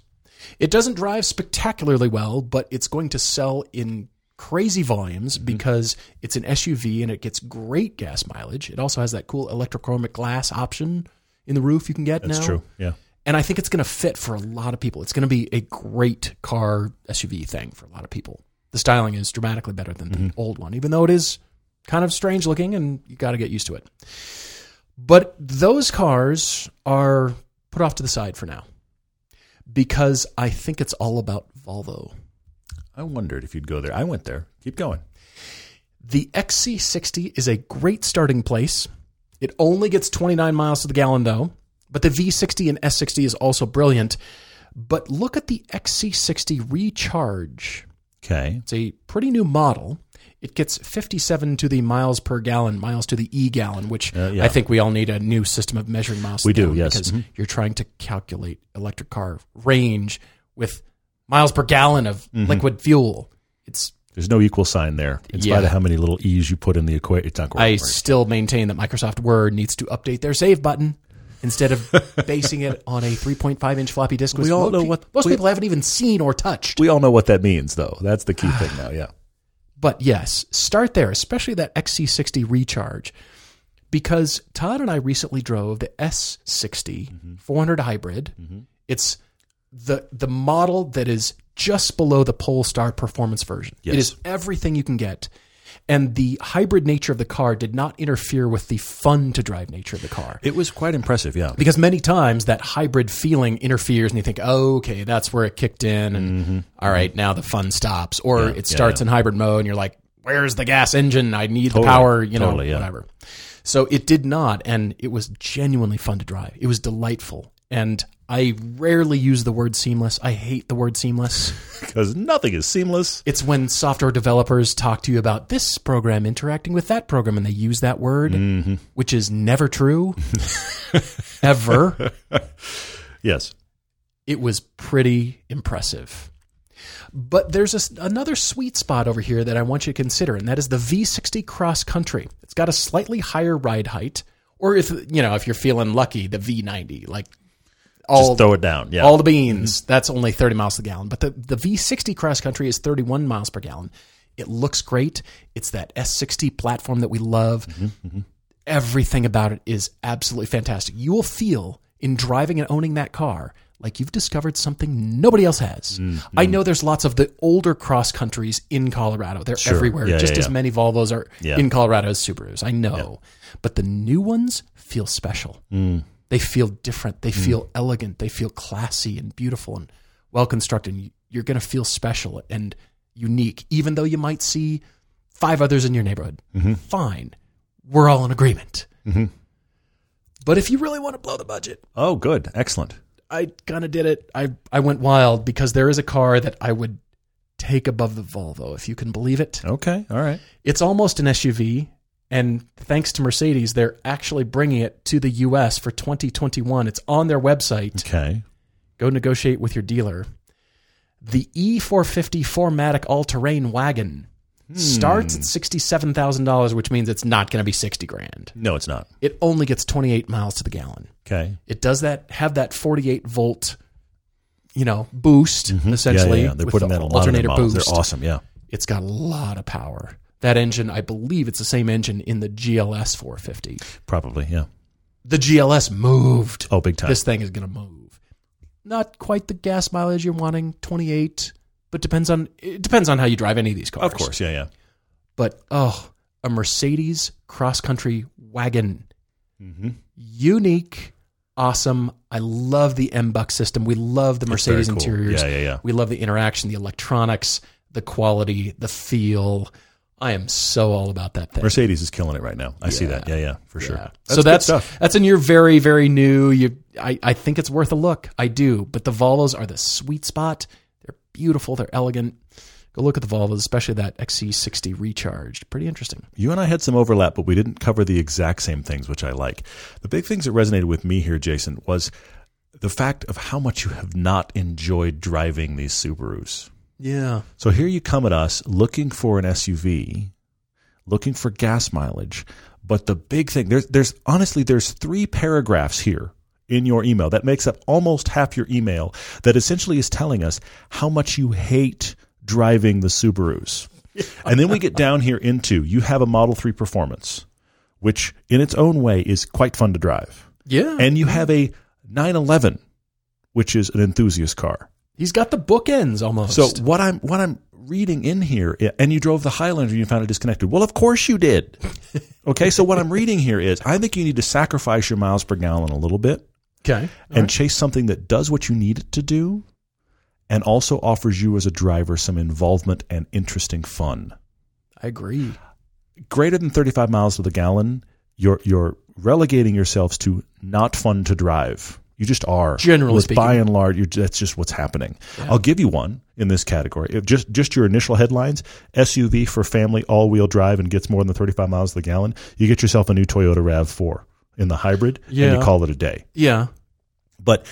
It doesn't drive spectacularly well, but it's going to sell in crazy volumes Mm-hmm. because it's an SUV and it gets great gas mileage. It also has that cool electrochromic glass option in the roof you can get That's now. true. Yeah. And I think it's going to fit for a lot of people. It's going to be a great car SUV thing for a lot of people. The styling is dramatically better than the old one, even though it is kind of strange looking and you got to get used to it. But those cars are put off to the side for now because I think it's all about Volvo. I wondered if you'd go there. I went there. Keep going. The XC60 is a great starting place. It only gets 29 miles to the gallon, though. But the V60 and S60 is also brilliant. But look at the XC60 Recharge. Okay. It's a pretty new model. It gets 57 to the miles per gallon, miles to the e gallon, which Uh, yeah. I think we all need a new system of measuring miles. We do, yes. because Mhm. you're trying to calculate electric car range with miles per gallon of Mm-hmm. liquid fuel. It's There's no equal sign there. In spite Yeah. of how many little e's you put in the equation, it's not I still maintain that Microsoft Word needs to update their save button instead of basing it on a 3.5 inch floppy disk. We all know pe- what- most we- people haven't even seen or touched. we all know what that means, though. That's the key thing now. Yeah. But yes, start there, especially that XC60 recharge, because Todd and I recently drove the S60 Mm-hmm. 400 hybrid. It's the the model that is just below the Polestar performance version. It Yes. is everything you can get. And the hybrid nature of the car did not interfere with the fun to drive nature of the car. It was quite impressive. Yeah. Because many times that hybrid feeling interferes and you think, oh, okay, that's where it kicked in. And all right, now the fun stops. Or Mm-hmm. Yeah, it yeah, starts yeah. in hybrid mode and you're like, where's the gas engine? I need Totally, the power, you know, totally, yeah. whatever. So it did not. And it was genuinely fun to drive. It was delightful. And I rarely use the word seamless. I hate the word seamless. Because nothing is seamless. It's when software developers talk to you about this program interacting with that program and they use that word, Mm-hmm. which is never true, ever. Yes. it was pretty impressive. But there's a another sweet spot over here that I want you to consider, and that is the V60 Cross Country. It's got a slightly higher ride height, or if you know if you're feeling lucky, the V90, like all Just throw it down. Yeah. all the beans. Mm-hmm. That's only 30 miles per gallon. But the, the V60 cross country is 31 miles per gallon. It looks great. It's that S60 platform that we love. Mm-hmm, mm-hmm. Everything about it is absolutely fantastic. You will feel in driving and owning that car like you've discovered something nobody else has. I know there's lots of the older cross countries in Colorado. They're everywhere. Yeah, just yeah, as yeah. many Volvos are in Colorado as Subarus. I know. But the new ones feel special. Mm. They feel different. They mm. feel elegant. They feel classy and beautiful and well constructed. You're going to feel special and unique, even though you might see five others in your neighborhood. Mm-hmm. Fine. We're all in agreement. Mm-hmm. But if you really want to blow the budget, oh, good. Excellent. I kind of did it. I, I went wild because there is a car that I would take above the Volvo, if you can believe it. Okay. All right. It's almost an SUV. And thanks to Mercedes, they're actually bringing it to the US for 2021. It's on their website. Okay. Go negotiate with your dealer. The E E450 4MATIC all terrain wagon starts at hmm. $67,000, which means it's not going to be 60 grand. No, it's not. It only gets 28 miles to the gallon. Okay. It does that, have that 48 volt, you know, boost mm-hmm. essentially. yeah, yeah, yeah. They're putting the that on a lot of alternator boost. They're awesome. Yeah. It's got a lot of power. That engine, I believe it's the same engine in the GLS 450. Probably. Yeah. The GLS moved. Oh, big time. This thing is going to move. Not quite the gas mileage you're wanting, 28, but depends on it depends on how you drive any of these cars. of course. Yeah. Yeah. But oh, a Mercedes cross country wagon. Mm-hmm. Unique, awesome. I love the MBUX system. We love the Mercedes cool. interiors. Yeah, yeah, yeah. We love the interaction, the electronics, the quality, the feel. I am so all about that thing. Mercedes is killing it right now. I see that. Yeah. Yeah. For sure. Yeah. That's so that's stuff. that's in your very very new. You, I I think it's worth a look. I do, but the Volvos are the sweet spot. They're beautiful. They're elegant. Go look at the Volvos, especially that XC60 Recharged. Pretty interesting. You and I had some overlap, but we didn't cover the exact same things, which I like. The big things that resonated with me here, Jason, was the fact of how much you have not enjoyed driving these Subarus. Yeah. So here you come at us looking for an SUV, looking for gas mileage, but the big thing there's there's honestly there's three paragraphs here in your email that makes up almost half your email that essentially is telling us how much you hate driving the Subarus. and then we get down here into you have a Model 3 Performance, which in its own way is quite fun to drive. Yeah. And you have a 911, which is an enthusiast car. He's got the bookends almost. So what I'm what I'm reading in here, and you drove the Highlander and you found it disconnected. Well, of course you did. Okay, so what I'm reading here is I think you need to sacrifice your miles per gallon a little bit okay. and chase something that does what you need it to do and also offers you as a driver some involvement and interesting fun. I agree. Greater than 35 miles to the gallon, you're you're relegating yourselves to not fun to drive. You just are. Generally With speaking. by and large, that's just what's happening. I'll give you one in this category. If just just your initial headlines: SUV for family, all-wheel drive, and gets more than 35 miles to the gallon. You get yourself a new Toyota Rav4 in the hybrid, and you call it a day. Yeah. But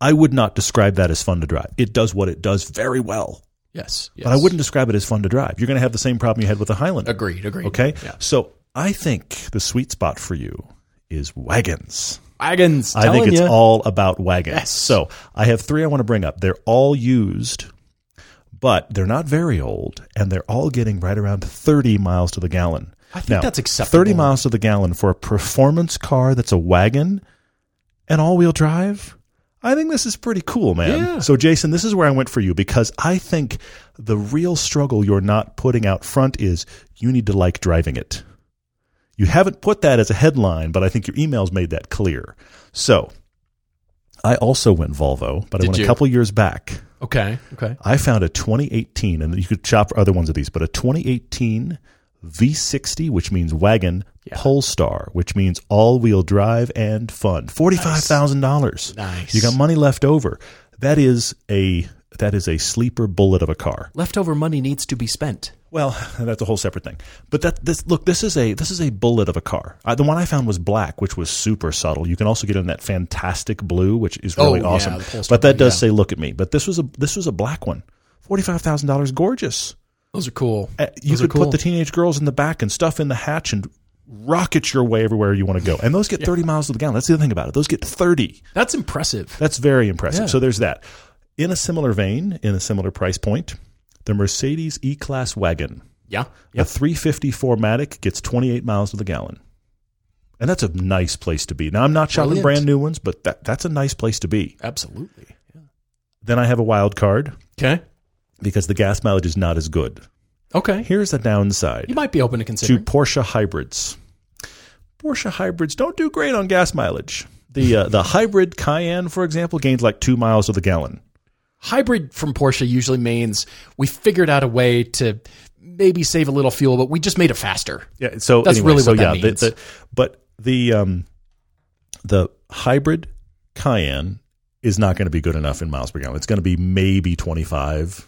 I would not describe that as fun to drive. It does what it does very well, Yes. yes. but I wouldn't describe it as fun to drive. You're going to have the same problem you had with the Highlander. Agreed. Agreed. Okay, Yeah. so I think the sweet spot for you is wagons. Wagons. I think it's ya. all about wagons. Yes. So I have three I want to bring up. They're all used, but they're not very old, and they're all getting right around 30 miles to the gallon. I think Now, that's acceptable. 30 miles to the gallon for a performance car that's a wagon and all wheel drive. I think this is pretty cool, man. Yeah. So, Jason, this is where I went for you because I think the real struggle you're not putting out front is you need to like driving it. You haven't put that as a headline, but I think your emails made that clear. So, I also went Volvo, but I went you? a couple years back. Okay. Okay. I found a 2018, and you could shop for other ones of these, but a 2018 V60, which means wagon, Polestar, which means all wheel drive and fun. $45,000. Nice. You got money left over. That is a that is a sleeper bullet of a car. Leftover money needs to be spent. Well, that's a whole separate thing. But that this look, this is a this is a bullet of a car. Uh, the one I found was black, which was super subtle. You can also get in that fantastic blue, which is really Oh, awesome. Polestar but that does yeah. say "Look at me." But this was a this was a black one. Forty five thousand dollars, gorgeous. Those are cool. Uh, You Those could cool. put the teenage girls in the back and stuff in the hatch and rocket your way everywhere you want to go. And those get 30 miles to the gallon. That's the other thing about it. Those get 30. That's impressive. That's very impressive. Yeah. So there's that. In a similar vein, in a similar price point, the Mercedes E-Class wagon, Yeah. a 350 4MATIC gets 28 miles to the gallon. And that's a nice place to be. Now I'm not shopping Brilliant. brand new ones, but that, that's a nice place to be. Absolutely. Then I have a wild card Okay. because the gas mileage is not as good. Okay. Here's the downside. You might be open to to. Porsche hybrids. Porsche hybrids don't do great on gas mileage. The uh, the hybrid Cayenne, for example, gains like two miles to the gallon. Hybrid from Porsche usually means we figured out a way to maybe save a little fuel, but we just made it faster. Yeah, so That's anyway, really so what that yeah, the- means. the- but the um, the hybrid Cayenne is not going to be good enough in miles per gallon. It's going to be maybe twenty five.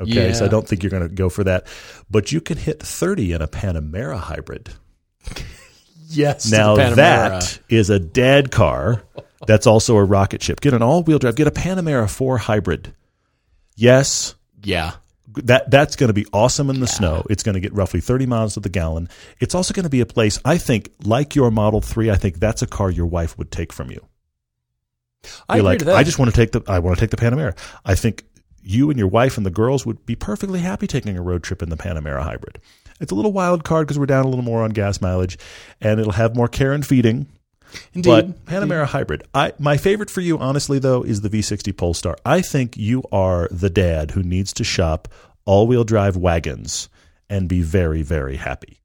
Okay, so I don't think you're going to go for that. But you can hit thirty in a Panamera hybrid. Yes. Now the that is a dad car. That's also a rocket ship. Get an all-wheel drive. Get a Panamera 4 hybrid. Yes, Yeah. that that's going to be awesome in the snow. It's going to get roughly 30 miles to the gallon. It's also going to be a place I think like your Model 3, I think that's a car your wife would take from you. I like, to that. I just want to take the I want to take the Panamera. I think you and your wife and the girls would be perfectly happy taking a road trip in the Panamera hybrid. It's a little wild card because we're down a little more on gas mileage, and it'll have more care and feeding. Indeed. But Panamera hybrid. I my favorite for you, honestly, though, is the V60 Polestar. I think you are the dad who needs to shop all-wheel drive wagons and be very, very happy.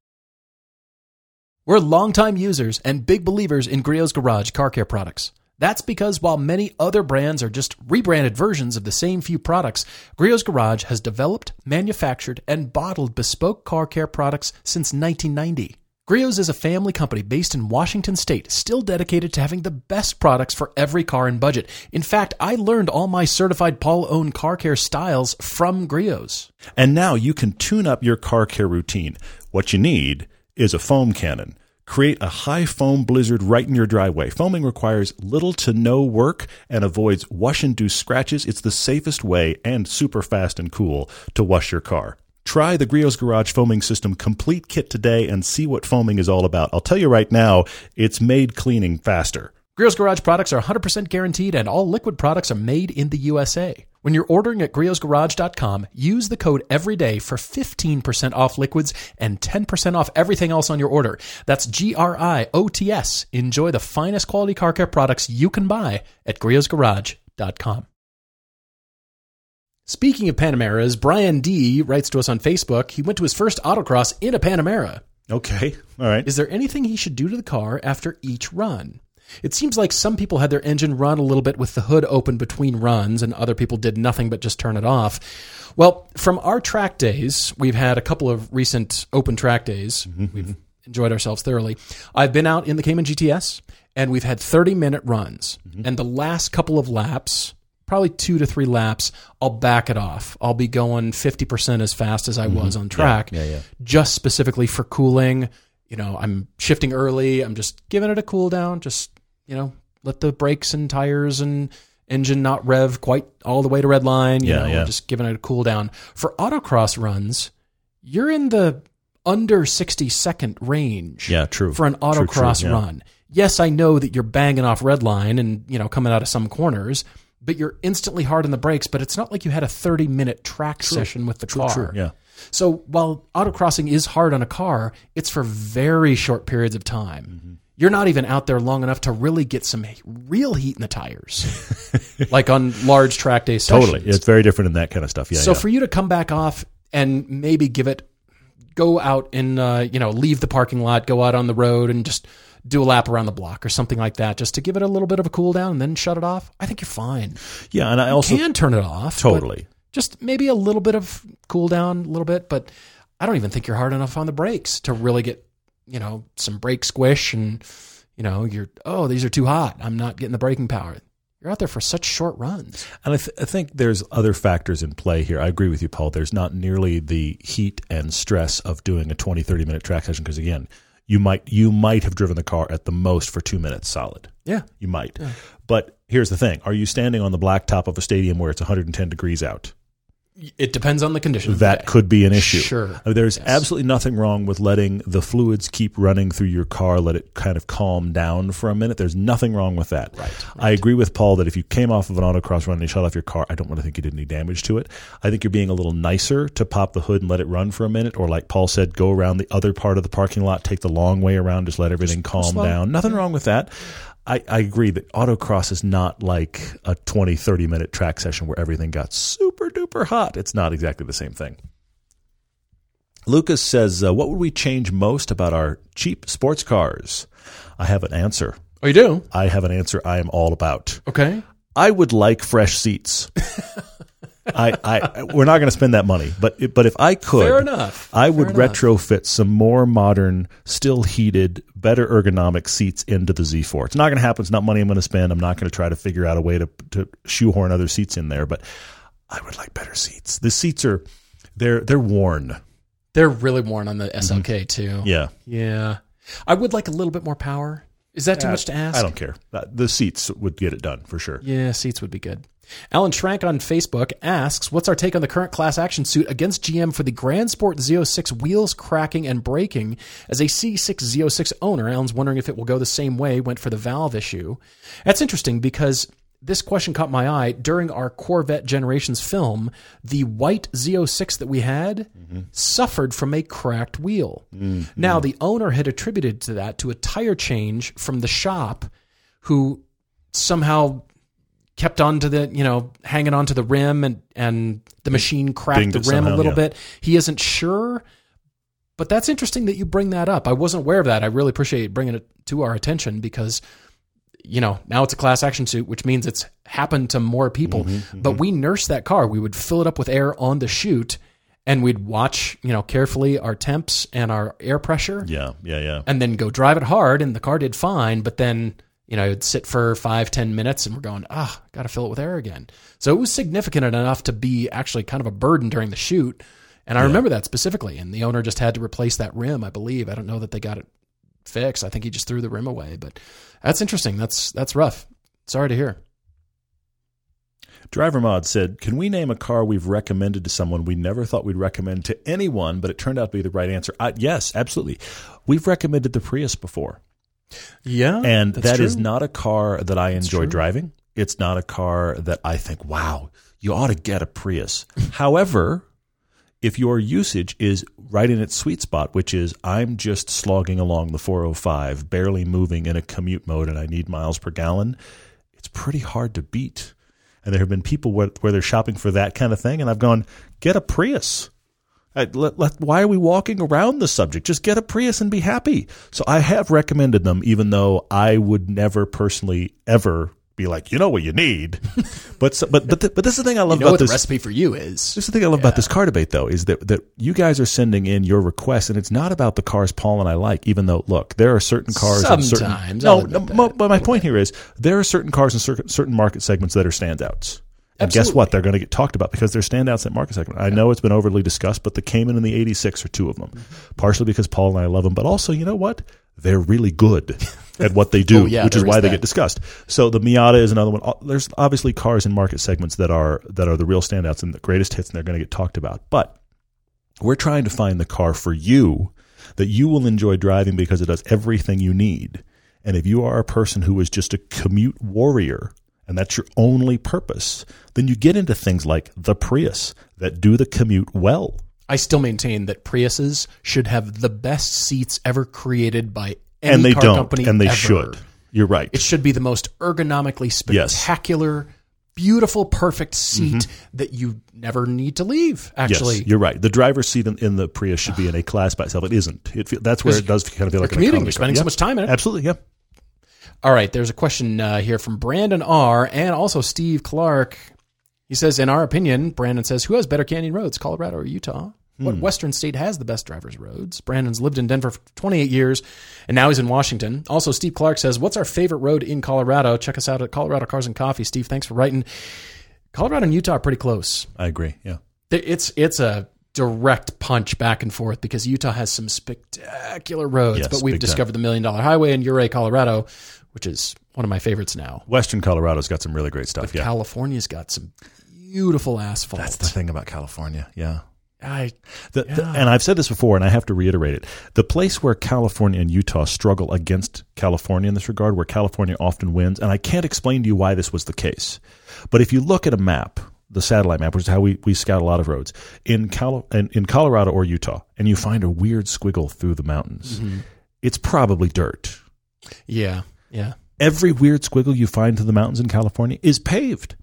We're longtime users and big believers in Griot's Garage car care products. That's because while many other brands are just rebranded versions of the same few products, Griot's Garage has developed, manufactured, and bottled bespoke car care products since 1990. Griot's is a family company based in Washington state, still dedicated to having the best products for every car and budget. In fact, I learned all my certified Paul owned car care styles from Griot's. And now you can tune up your car care routine. What you need is a foam cannon. Create a high foam blizzard right in your driveway. Foaming requires little to no work and avoids wash induced scratches. It's the safest way and super fast and cool to wash your car. Try the Griot's Garage Foaming System complete kit today and see what foaming is all about. I'll tell you right now, it's made cleaning faster. Griot's Garage products are 100% guaranteed and all liquid products are made in the USA. When you're ordering at griotsgarage.com, use the code EVERYDAY for 15% off liquids and 10% off everything else on your order. That's G R I O T S. Enjoy the finest quality car care products you can buy at griotsgarage.com. Speaking of Panameras, Brian D writes to us on Facebook. He went to his first autocross in a Panamera. Okay. All right. Is there anything he should do to the car after each run? It seems like some people had their engine run a little bit with the hood open between runs, and other people did nothing but just turn it off. Well, from our track days, we've had a couple of recent open track days. Mm-hmm, mm-hmm. We've enjoyed ourselves thoroughly. I've been out in the Cayman GTS, and we've had 30 minute runs. Mm-hmm. And the last couple of laps, probably two to three laps, I'll back it off. I'll be going 50% as fast as I mm-hmm. was on track, yeah, yeah. just specifically for cooling. You know, I'm shifting early. I'm just giving it a cool down. Just, you know, let the brakes and tires and engine not rev quite all the way to red line. You Yeah, know, yeah. just giving it a cool down. For autocross runs, you're in the under 60 second range Yeah, true. for an True, true, autocross yeah. run. Yes, I know that you're banging off red line and, you know, coming out of some corners, but you're instantly hard on the brakes, but it's not like you had a 30 minute track session with the car. True, yeah. So while autocrossing is hard on a car, it's for very short periods of time. Mm-hmm. You're not even out there long enough to really get some real heat in the tires, like on large track day sessions. Totally. It's very different in that kind of stuff. Yeah. So yeah. for you to come back off and maybe give it, go out and uh, you know leave the parking lot, go out on the road and just do a lap around the block or something like that, just to give it a little bit of a cool down and then shut it off. I think you're fine. yeah, and I also Can turn it off. totally. Just maybe a little bit of cool down, a little bit, but I don't even think you're hard enough on the brakes to really get you know some brake squish and you know you're oh these are too hot. I'm not getting the braking power. You're out there for such short runs. And I, th- I think there's other factors in play here. I agree with you, Paul. There's not nearly the heat and stress of doing a 20, 30 minute track session because, again, you might you might have driven the car at the most for two minutes solid. Yeah. You might. But here's the thing: Are you standing on the blacktop of a stadium where it's 110 degrees out? It depends on the condition. of the That could be an issue. Sure. Mean, there's absolutely nothing wrong with letting the fluids keep running through your car, let it kind of calm down for a minute. There's nothing wrong with that. Right, I agree with Paul that if you came off of an autocross run and you shut off your car, I don't really think you did any damage to it. I think you're being a little nicer to pop the hood and let it run for a minute, or like Paul said, go around the other part of the parking lot, take the long way around, just let everything calm slow. down. Nothing wrong with that. I, I agree that autocross is not like a 20, 30 minute track session where everything got super duper hot. It's not exactly the same thing. Lucas says, uh, What would we change most about our cheap sports cars? I have an answer. Oh, you do? I have an answer I am all about. Okay. I would like fresh seats. I, I, we're not going to spend that money, but but if I could, Fair enough. I would enough. retrofit some more modern, still heated, better ergonomic seats into the Z4. It's not going to happen. It's not money I'm going to spend. I'm not going to try to figure out a way to to shoehorn other seats in there, but I would like better seats. The seats are they're they're worn. They're really worn on the SLK too. Mm-hmm. Yeah, Yeah. I would like a little bit more power. Is that too much to ask? I don't care. Uh, The seats would get it done for sure. Yeah, seats would be good. Alan Schrank on Facebook asks, "What's our take on the current class action suit against GM for the Grand Sport Z06 wheels cracking and breaking? As a C6 Z06 owner, Alan's wondering if it will go the same way. Went for the valve issue. That's interesting because." This question caught my eye during our Corvette Generations film. The white Z06 that we had suffered from a cracked wheel. Now, the owner had attributed to that to a tire change from the shop who somehow kept onto the you know hanging onto the rim and and the machine cracked Dinged the rim a little yeah. bit. He isn't sure but that's interesting that you bring that up. I wasn't aware of that. I really appreciate bringing it to our attention because you know now it's a class action suit which means it's happened to more people. Mm-hmm, but we nursed that car. We would fill it up with air on the shoot and we'd watch you know carefully our temps and our air pressure Yeah, yeah, yeah. and then go drive it hard and the car did fine but then you know it'd sit for five ten minutes and we're going ah gotta fill it with air again. So it was significant enough to be actually kind of a burden during the shoot. And i remember that specifically. And the owner just had to replace that rim i believe. I don't know that they got it fixed. I think he just threw the rim away but that's interesting. That's that's rough. Sorry to hear. Driver Mod said, Can we name a car we've recommended to someone we never thought we'd recommend to anyone, but it turned out to be the right answer? Uh, yes, absolutely. We've recommended the Prius before. Yeah, And that is true. not a car that I enjoy driving. It's not a car that I think, wow, you ought to get a Prius. However, if your usage is right in its sweet spot, which is I'm just slogging along the 405, barely moving in a commute mode, and I need miles per gallon, it's pretty hard to beat. And there have been people where, where they're shopping for that kind of thing, and I've gone, get a Prius. Uh, let, why are we walking around the subject? Just get a Prius and be happy. So I have recommended them, even though I would never personally ever be like, you know what you need. but so, but but but this is the thing I love You know about what the this. recipe for you is. This is the thing I love about this car debate, though, is that that you guys are sending in your requests, and it's not about the cars Paul and I like. Even though, look, there are certain cars. and certain, Sometimes, no, no. admit mo- that. But my point here is there are certain cars in certain certain market segments that are standouts. And guess what? They're going to get talked about because they're standouts at market segment. I know it's been overly discussed, but the Cayman and the 86 are two of them. Mm-hmm. Partially because Paul and I love them, but also, you know what? They're really good at what they do, Oh, yeah, which is why is they get discussed. So the Miata is another one. There's obviously cars in market segments that are that are the real standouts and the greatest hits, and they're going to get talked about. But we're trying to find the car for you that you will enjoy driving because it does everything you need. And if you are a person who is just a commute warrior and that's your only purpose, then you get into things like the Prius that do the commute well. I still maintain that Priuses should have the best seats ever created by any and they car don't, company and they ever. should. You're right. It should be the most ergonomically spectacular, beautiful, perfect seat that you never need to leave. Actually, Mm-hmm. yes, you're right. The driver's seat in, in the Prius should be in a class by itself. It isn't. It, that's where it does kind of feel like commuting, you're spending so much time in it. Absolutely, yeah. All right, there's a question uh, here from Brandon R. and also Steve Clark. He says, in our opinion, Brandon says, who has better canyon roads, Colorado or Utah? What Western state has the best drivers' roads? Brandon's lived in Denver for 28 years, and now he's in Washington. Also, Steve Clark says, what's our favorite road in Colorado? Check us out at Colorado Cars and Coffee. Steve, thanks for writing. Colorado and Utah are pretty close. I agree. Yeah. It's it's a direct punch back and forth because Utah has some spectacular roads, Yes, but we've big time. discovered the Million Dollar Highway in Ouray, Colorado, which is one of my favorites now. Western Colorado's got some really great stuff. Yeah. California's got some beautiful asphalt. That's the thing about California. Yeah. I The, the- and I've said this before, and I have to reiterate it. The place where California and Utah struggle against California in this regard, where California often wins, and I can't explain to you why this was the case. But if you look at a map, the satellite map, which is how we, we scout a lot of roads, in, Cali- in, in Colorado or Utah, and you find a weird squiggle through the mountains, mm-hmm. it's probably dirt. yeah yeah. Every weird squiggle you find through the mountains in California is paved.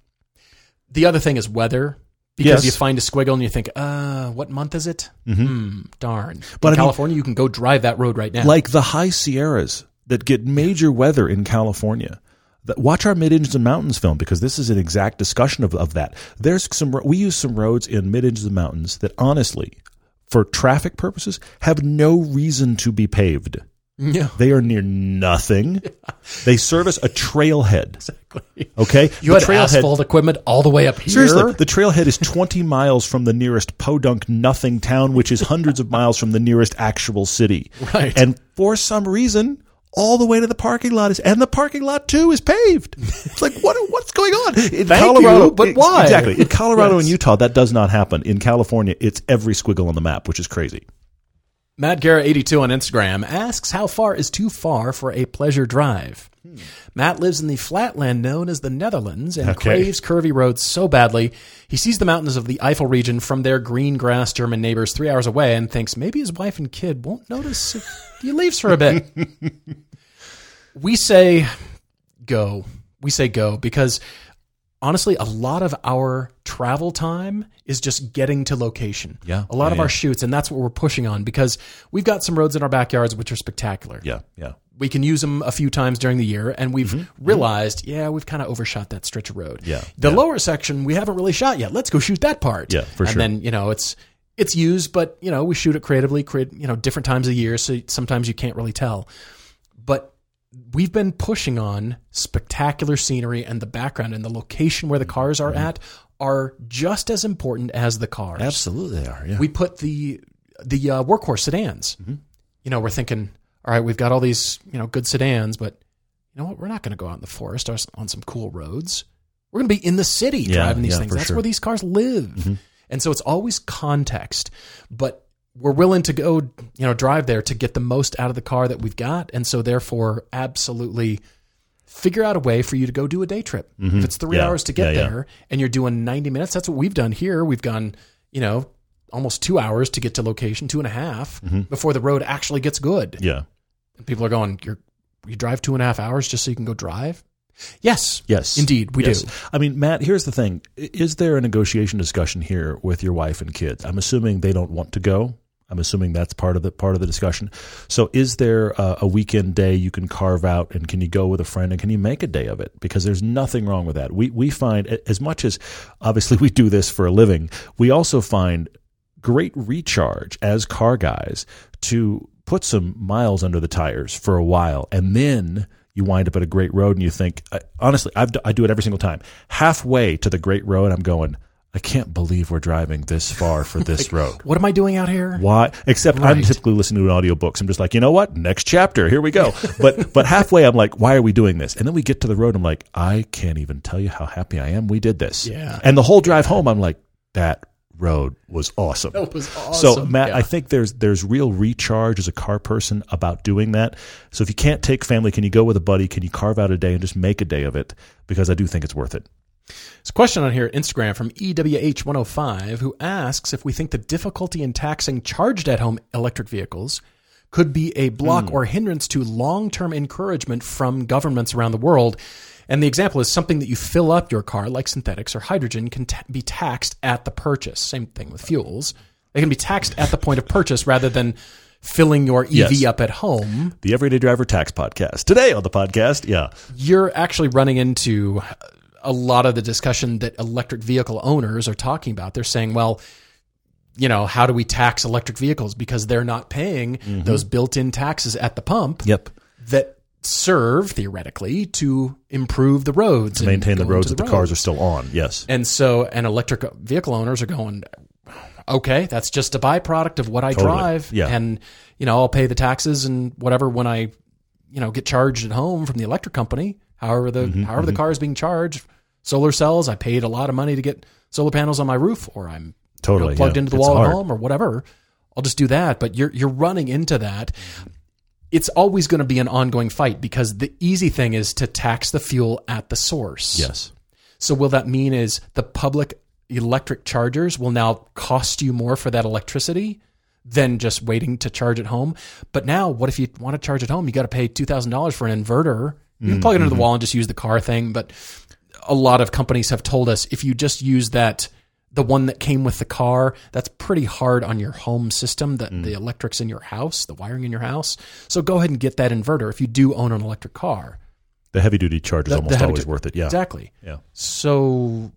The other thing is weather. Because Yes. you find a squiggle and you think, uh, what month is it? Hmm, darn. But But I in mean- California, you can go drive that road right now. like the high Sierras that get major weather in California. That- Watch our Mid Engines and Mountains film because this is an exact discussion of, of that. There's some we use some roads in Mid Engines and Mountains that honestly, for traffic purposes, have no reason to be paved. Yeah. They are near nothing. They service a trailhead. Exactly. Okay, You had asphalt equipment all the way up here. Seriously, the trailhead is 20 miles from the nearest podunk nothing town, which is hundreds of miles from the nearest actual city. Right. And for some reason, all the way to the parking lot is, and the parking lot too is paved. It's like what? What's going on in Thank you, but why? Exactly. In Colorado Yes. and Utah, that does not happen. In California, it's every squiggle on the map, which is crazy. Matt Guerra 82 on Instagram asks how far is too far for a pleasure drive. Matt lives in the flatland known as the Netherlands and Okay. craves curvy roads so badly he sees the mountains of the Eifel region from their green grass German neighbors three hours away and thinks maybe his wife and kid won't notice if he leaves for a bit. we say go. We say go because honestly, a lot of our travel time is just getting to location. Yeah. A lot Yeah, of our shoots, and that's what we're pushing on because we've got some roads in our backyards which are spectacular. Yeah, yeah. We can use them a few times during the year, and we've realized, yeah, we've kind of overshot that stretch of road. Mm-hmm. Yeah, The yeah. lower section we haven't really shot yet. Let's go shoot that part. Yeah, for and sure. then you know it's it's used, but you know we shoot it creatively, create you know different times of year, so sometimes you can't really tell. We've been pushing on spectacular scenery and the background and the location where the cars Mm-hmm. are at are just as important as the cars. Absolutely, they are. Yeah. We put the the uh, workhorse sedans. Mm-hmm. You know, we're thinking, all right, we've got all these you know good sedans, but you know what? We're not going to go out in the forest or on some cool roads. We're going to be in the city Yeah, driving these yeah, things. That's sure. Mm-hmm. where these cars live. And so it's always context. But we're willing to go, you know, drive there to get the most out of the car that we've got, and so therefore, absolutely figure out a way for you to go do a day trip. If it's three Yeah. hours to get Yeah, yeah. there, and you're doing ninety minutes, that's what we've done here. We've gone, you know, almost two hours to get to location, two and a half, Mm-hmm. before the road actually gets good. Yeah. And people are going, "You're you drive two and a half hours just so you can go drive?" Yes, Yes. indeed, we Yes. do. I mean, Matt, here's the thing. Is there a negotiation discussion here with your wife and kids? I'm assuming they don't want to go. I'm assuming that's part of the part of the discussion. So, is there a, a weekend day you can carve out, and can you go with a friend, and can you make a day of it? Because there's nothing wrong with that. We we find as much as obviously we do this for a living, we also find great recharge as car guys to put some miles under the tires for a while and then you wind up at a great road and you think honestly I've, I do it every single time halfway to the great road i'm going i can't believe we're driving this far for this road What am I doing out here? why except i'm typically listening to audiobooks i'm just like you know what next chapter here we go but but halfway i'm like why are we doing this and then we get to the road i'm like i can't even tell you how happy i am we did this Yeah. and the whole drive home i'm like that road was awesome That was awesome. so. Matt, Yeah. I think there's there's real recharge as a car person about doing that. So if you can't take family, can you go with a buddy? Can you carve out a day and just make a day of it? Because I do think it's worth it. There's a question on here at Instagram from E EWH105 who asks if we think the difficulty in taxing charged at home electric vehicles could be a block Hmm. or hindrance to long term encouragement from governments around the world. And the example is something that you fill up your car, like synthetics or hydrogen, can ta- be taxed at the purchase. Same thing with fuels. They can be taxed at the point of purchase rather than filling your EV Yes. up at home. The Everyday Driver Tax Podcast today on the podcast. Yeah, you're actually running into a lot of the discussion that electric vehicle owners are talking about. They're saying, well, you know, how do we tax electric vehicles because they're not paying mm-hmm. those built-in taxes at the pump yep. that serve theoretically to improve the roads To maintain the roads that the cars are still on. Yes. And so, and electric vehicle owners are going, okay, that's just a byproduct of what I Totally. drive. Yeah. And, you know, I'll pay the taxes and whatever when I, you know, get charged at home from the electric company, however the, Mm-hmm, however the car is being charged. Solar cells, I paid a lot of money to get solar panels on my roof or I'm you know, Totally, plugged yeah. into the It's wall hard. at home or whatever. I'll just do that. But you're, you're running into that. It's always going to be an ongoing fight because the easy thing is to tax the fuel at the source. Yes. So will that mean is the public electric chargers will now cost you more for that electricity than just waiting to charge at home? But now, what if you want to charge at home? You got to pay two thousand dollars for an inverter. You can plug it into the mm-hmm. wall and just use the car thing. But a lot of companies have told us if you just use that the one that came with the car, that's pretty hard on your home system, the, the mm. electrics in your house, the wiring in your house. So go ahead and get that inverter if you do own an electric car. The heavy duty charge is The- almost heavy always du- worth it. Yeah. Exactly. Yeah. So,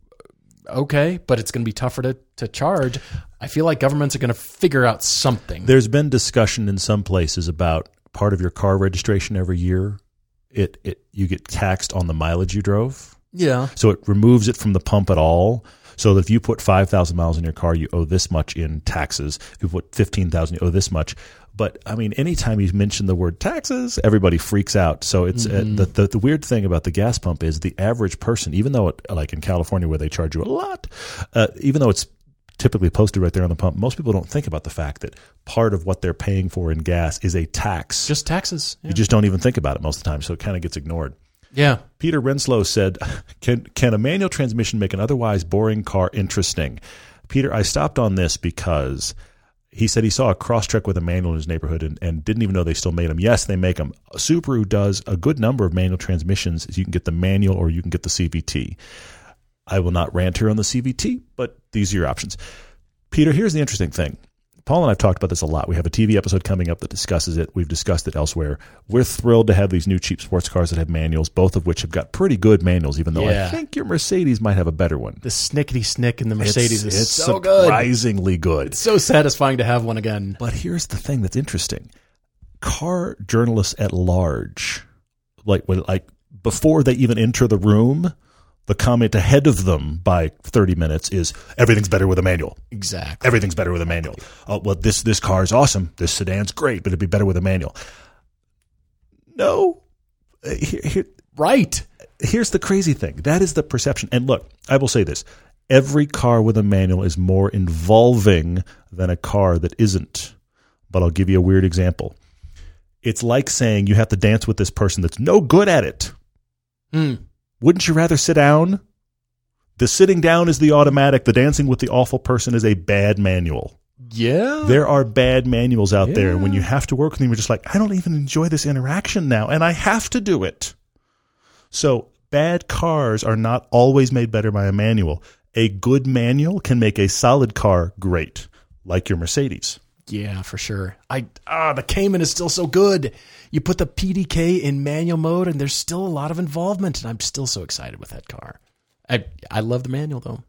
okay, but it's going to be tougher to, to charge. I feel like governments are going to figure out something. There's been discussion in some places about part of your car registration every year. It it you get taxed on the mileage you drove. yeah. So it removes it from the pump at all. So that if you put 5,000 miles in your car, you owe this much in taxes. If you put 15,000, you owe this much. But I mean, anytime you mention the word taxes, everybody freaks out. So it's uh, the, the, the weird thing about the gas pump is the average person, even though it, like in California where they charge you a lot, uh, even though it's typically posted right there on the pump, most people don't think about the fact that part of what they're paying for in gas is a tax. Just taxes. Yeah. you just don't even think about it most of the time. So it kind of gets ignored. yeah. Peter Renslow said, "Can can a manual transmission make an otherwise boring car interesting?" Peter, I stopped on this because he said he saw a Crosstrek with a manual in his neighborhood and, and didn't even know they still made them. Yes, they make them. Subaru does a good number of manual transmissions. You can get the manual or you can get the CVT. I will not rant here on the CVT, but these are your options. Peter, here's the interesting thing. Paul and I've talked about this a lot. We have a TV episode coming up that discusses it. We've discussed it elsewhere. We're thrilled to have these new cheap sports cars that have manuals, both of which have got pretty good manuals, even though I think your Mercedes might have a better one. The snickety snick in the Mercedes it's, is it's so good. surprisingly good. It's so satisfying to have one again. But here's the thing that's interesting: car journalists at large, like when, like before they even enter the room, the comment ahead of them by 30 minutes is everything's better with a manual. Exactly. Everything's better with a manual. Oh, well, this this car is awesome. This sedan's great, but it'd be better with a manual. No. Uh, Here, here, Right. here's the crazy thing. That is the perception. And look, I will say this. Every car with a manual is more involving than a car that isn't. But I'll give you a weird example. It's like saying you have to dance with this person that's no good at it. Hmm. Wouldn't you rather sit down? The sitting down is the automatic. The dancing with the awful person is a bad manual. Yeah. There are bad manuals out there. Yeah. When you have to work with them, you're just like, I don't even enjoy this interaction now, and I have to do it. So bad cars are not always made better by a manual. A good manual can make a solid car great, like your Mercedes. Yeah, for sure. I ah, the Cayman is still so good. You put the PDK in manual mode, and there's still a lot of involvement, and I'm still so excited with that car. I I love the manual though.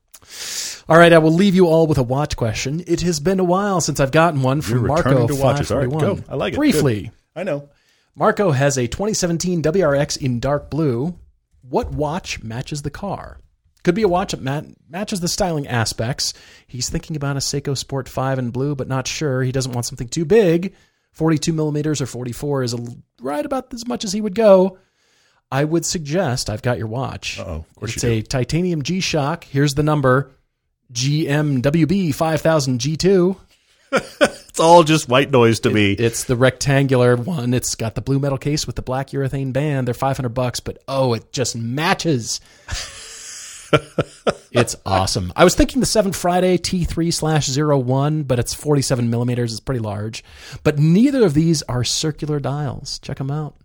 All right, I will leave you all with a watch question. It has been a while since I've gotten one from You're Marco. to watches. All right, go. I like it. Briefly, I know. Marco has a 2017 WRX in dark blue. What watch matches the car? Could be a watch that mat- matches the styling aspects. He's thinking about a Seiko Sport 5 in blue, but not sure. He doesn't want something too big. 42 millimeters or 44 is a, right about as much as he would go. I would suggest I've got your watch. Uh-oh, of course it's a titanium G Shock. Here's the number GMWB 5000 G2. It's all just white noise to me. It's the rectangular one. It's got the blue metal case with the black urethane band. They're 500 bucks, but oh, it just matches. it's awesome. I was thinking the 7 Friday T3 slash 01, but it's 47 millimeters. It's pretty large. But neither of these are circular dials. Check them out.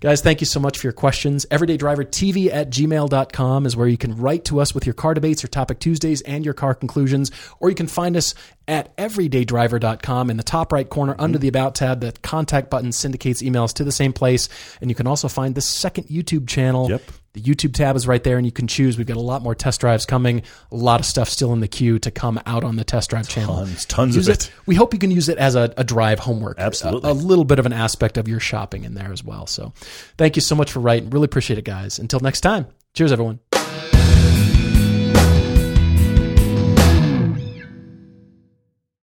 Guys, thank you so much for your questions. EverydayDriverTV at gmail.com is where you can write to us with your car debates, your topic Tuesdays, and your car conclusions. Or you can find us at everydaydriver.com in the top right corner under the About tab. The contact button syndicates emails to the same place. And you can also find the second YouTube channel. Yep. The YouTube tab is right there, and you can choose. We've got a lot more test drives coming, a lot of stuff still in the queue to come out on the test drive channel. Tons, tons Use of it. We hope you can use it as a, a drive homework. Uh, Absolutely. A, a little bit of an aspect of your shopping in there as well. So thank you so much for writing. Really appreciate it, guys. Until next time, cheers, everyone.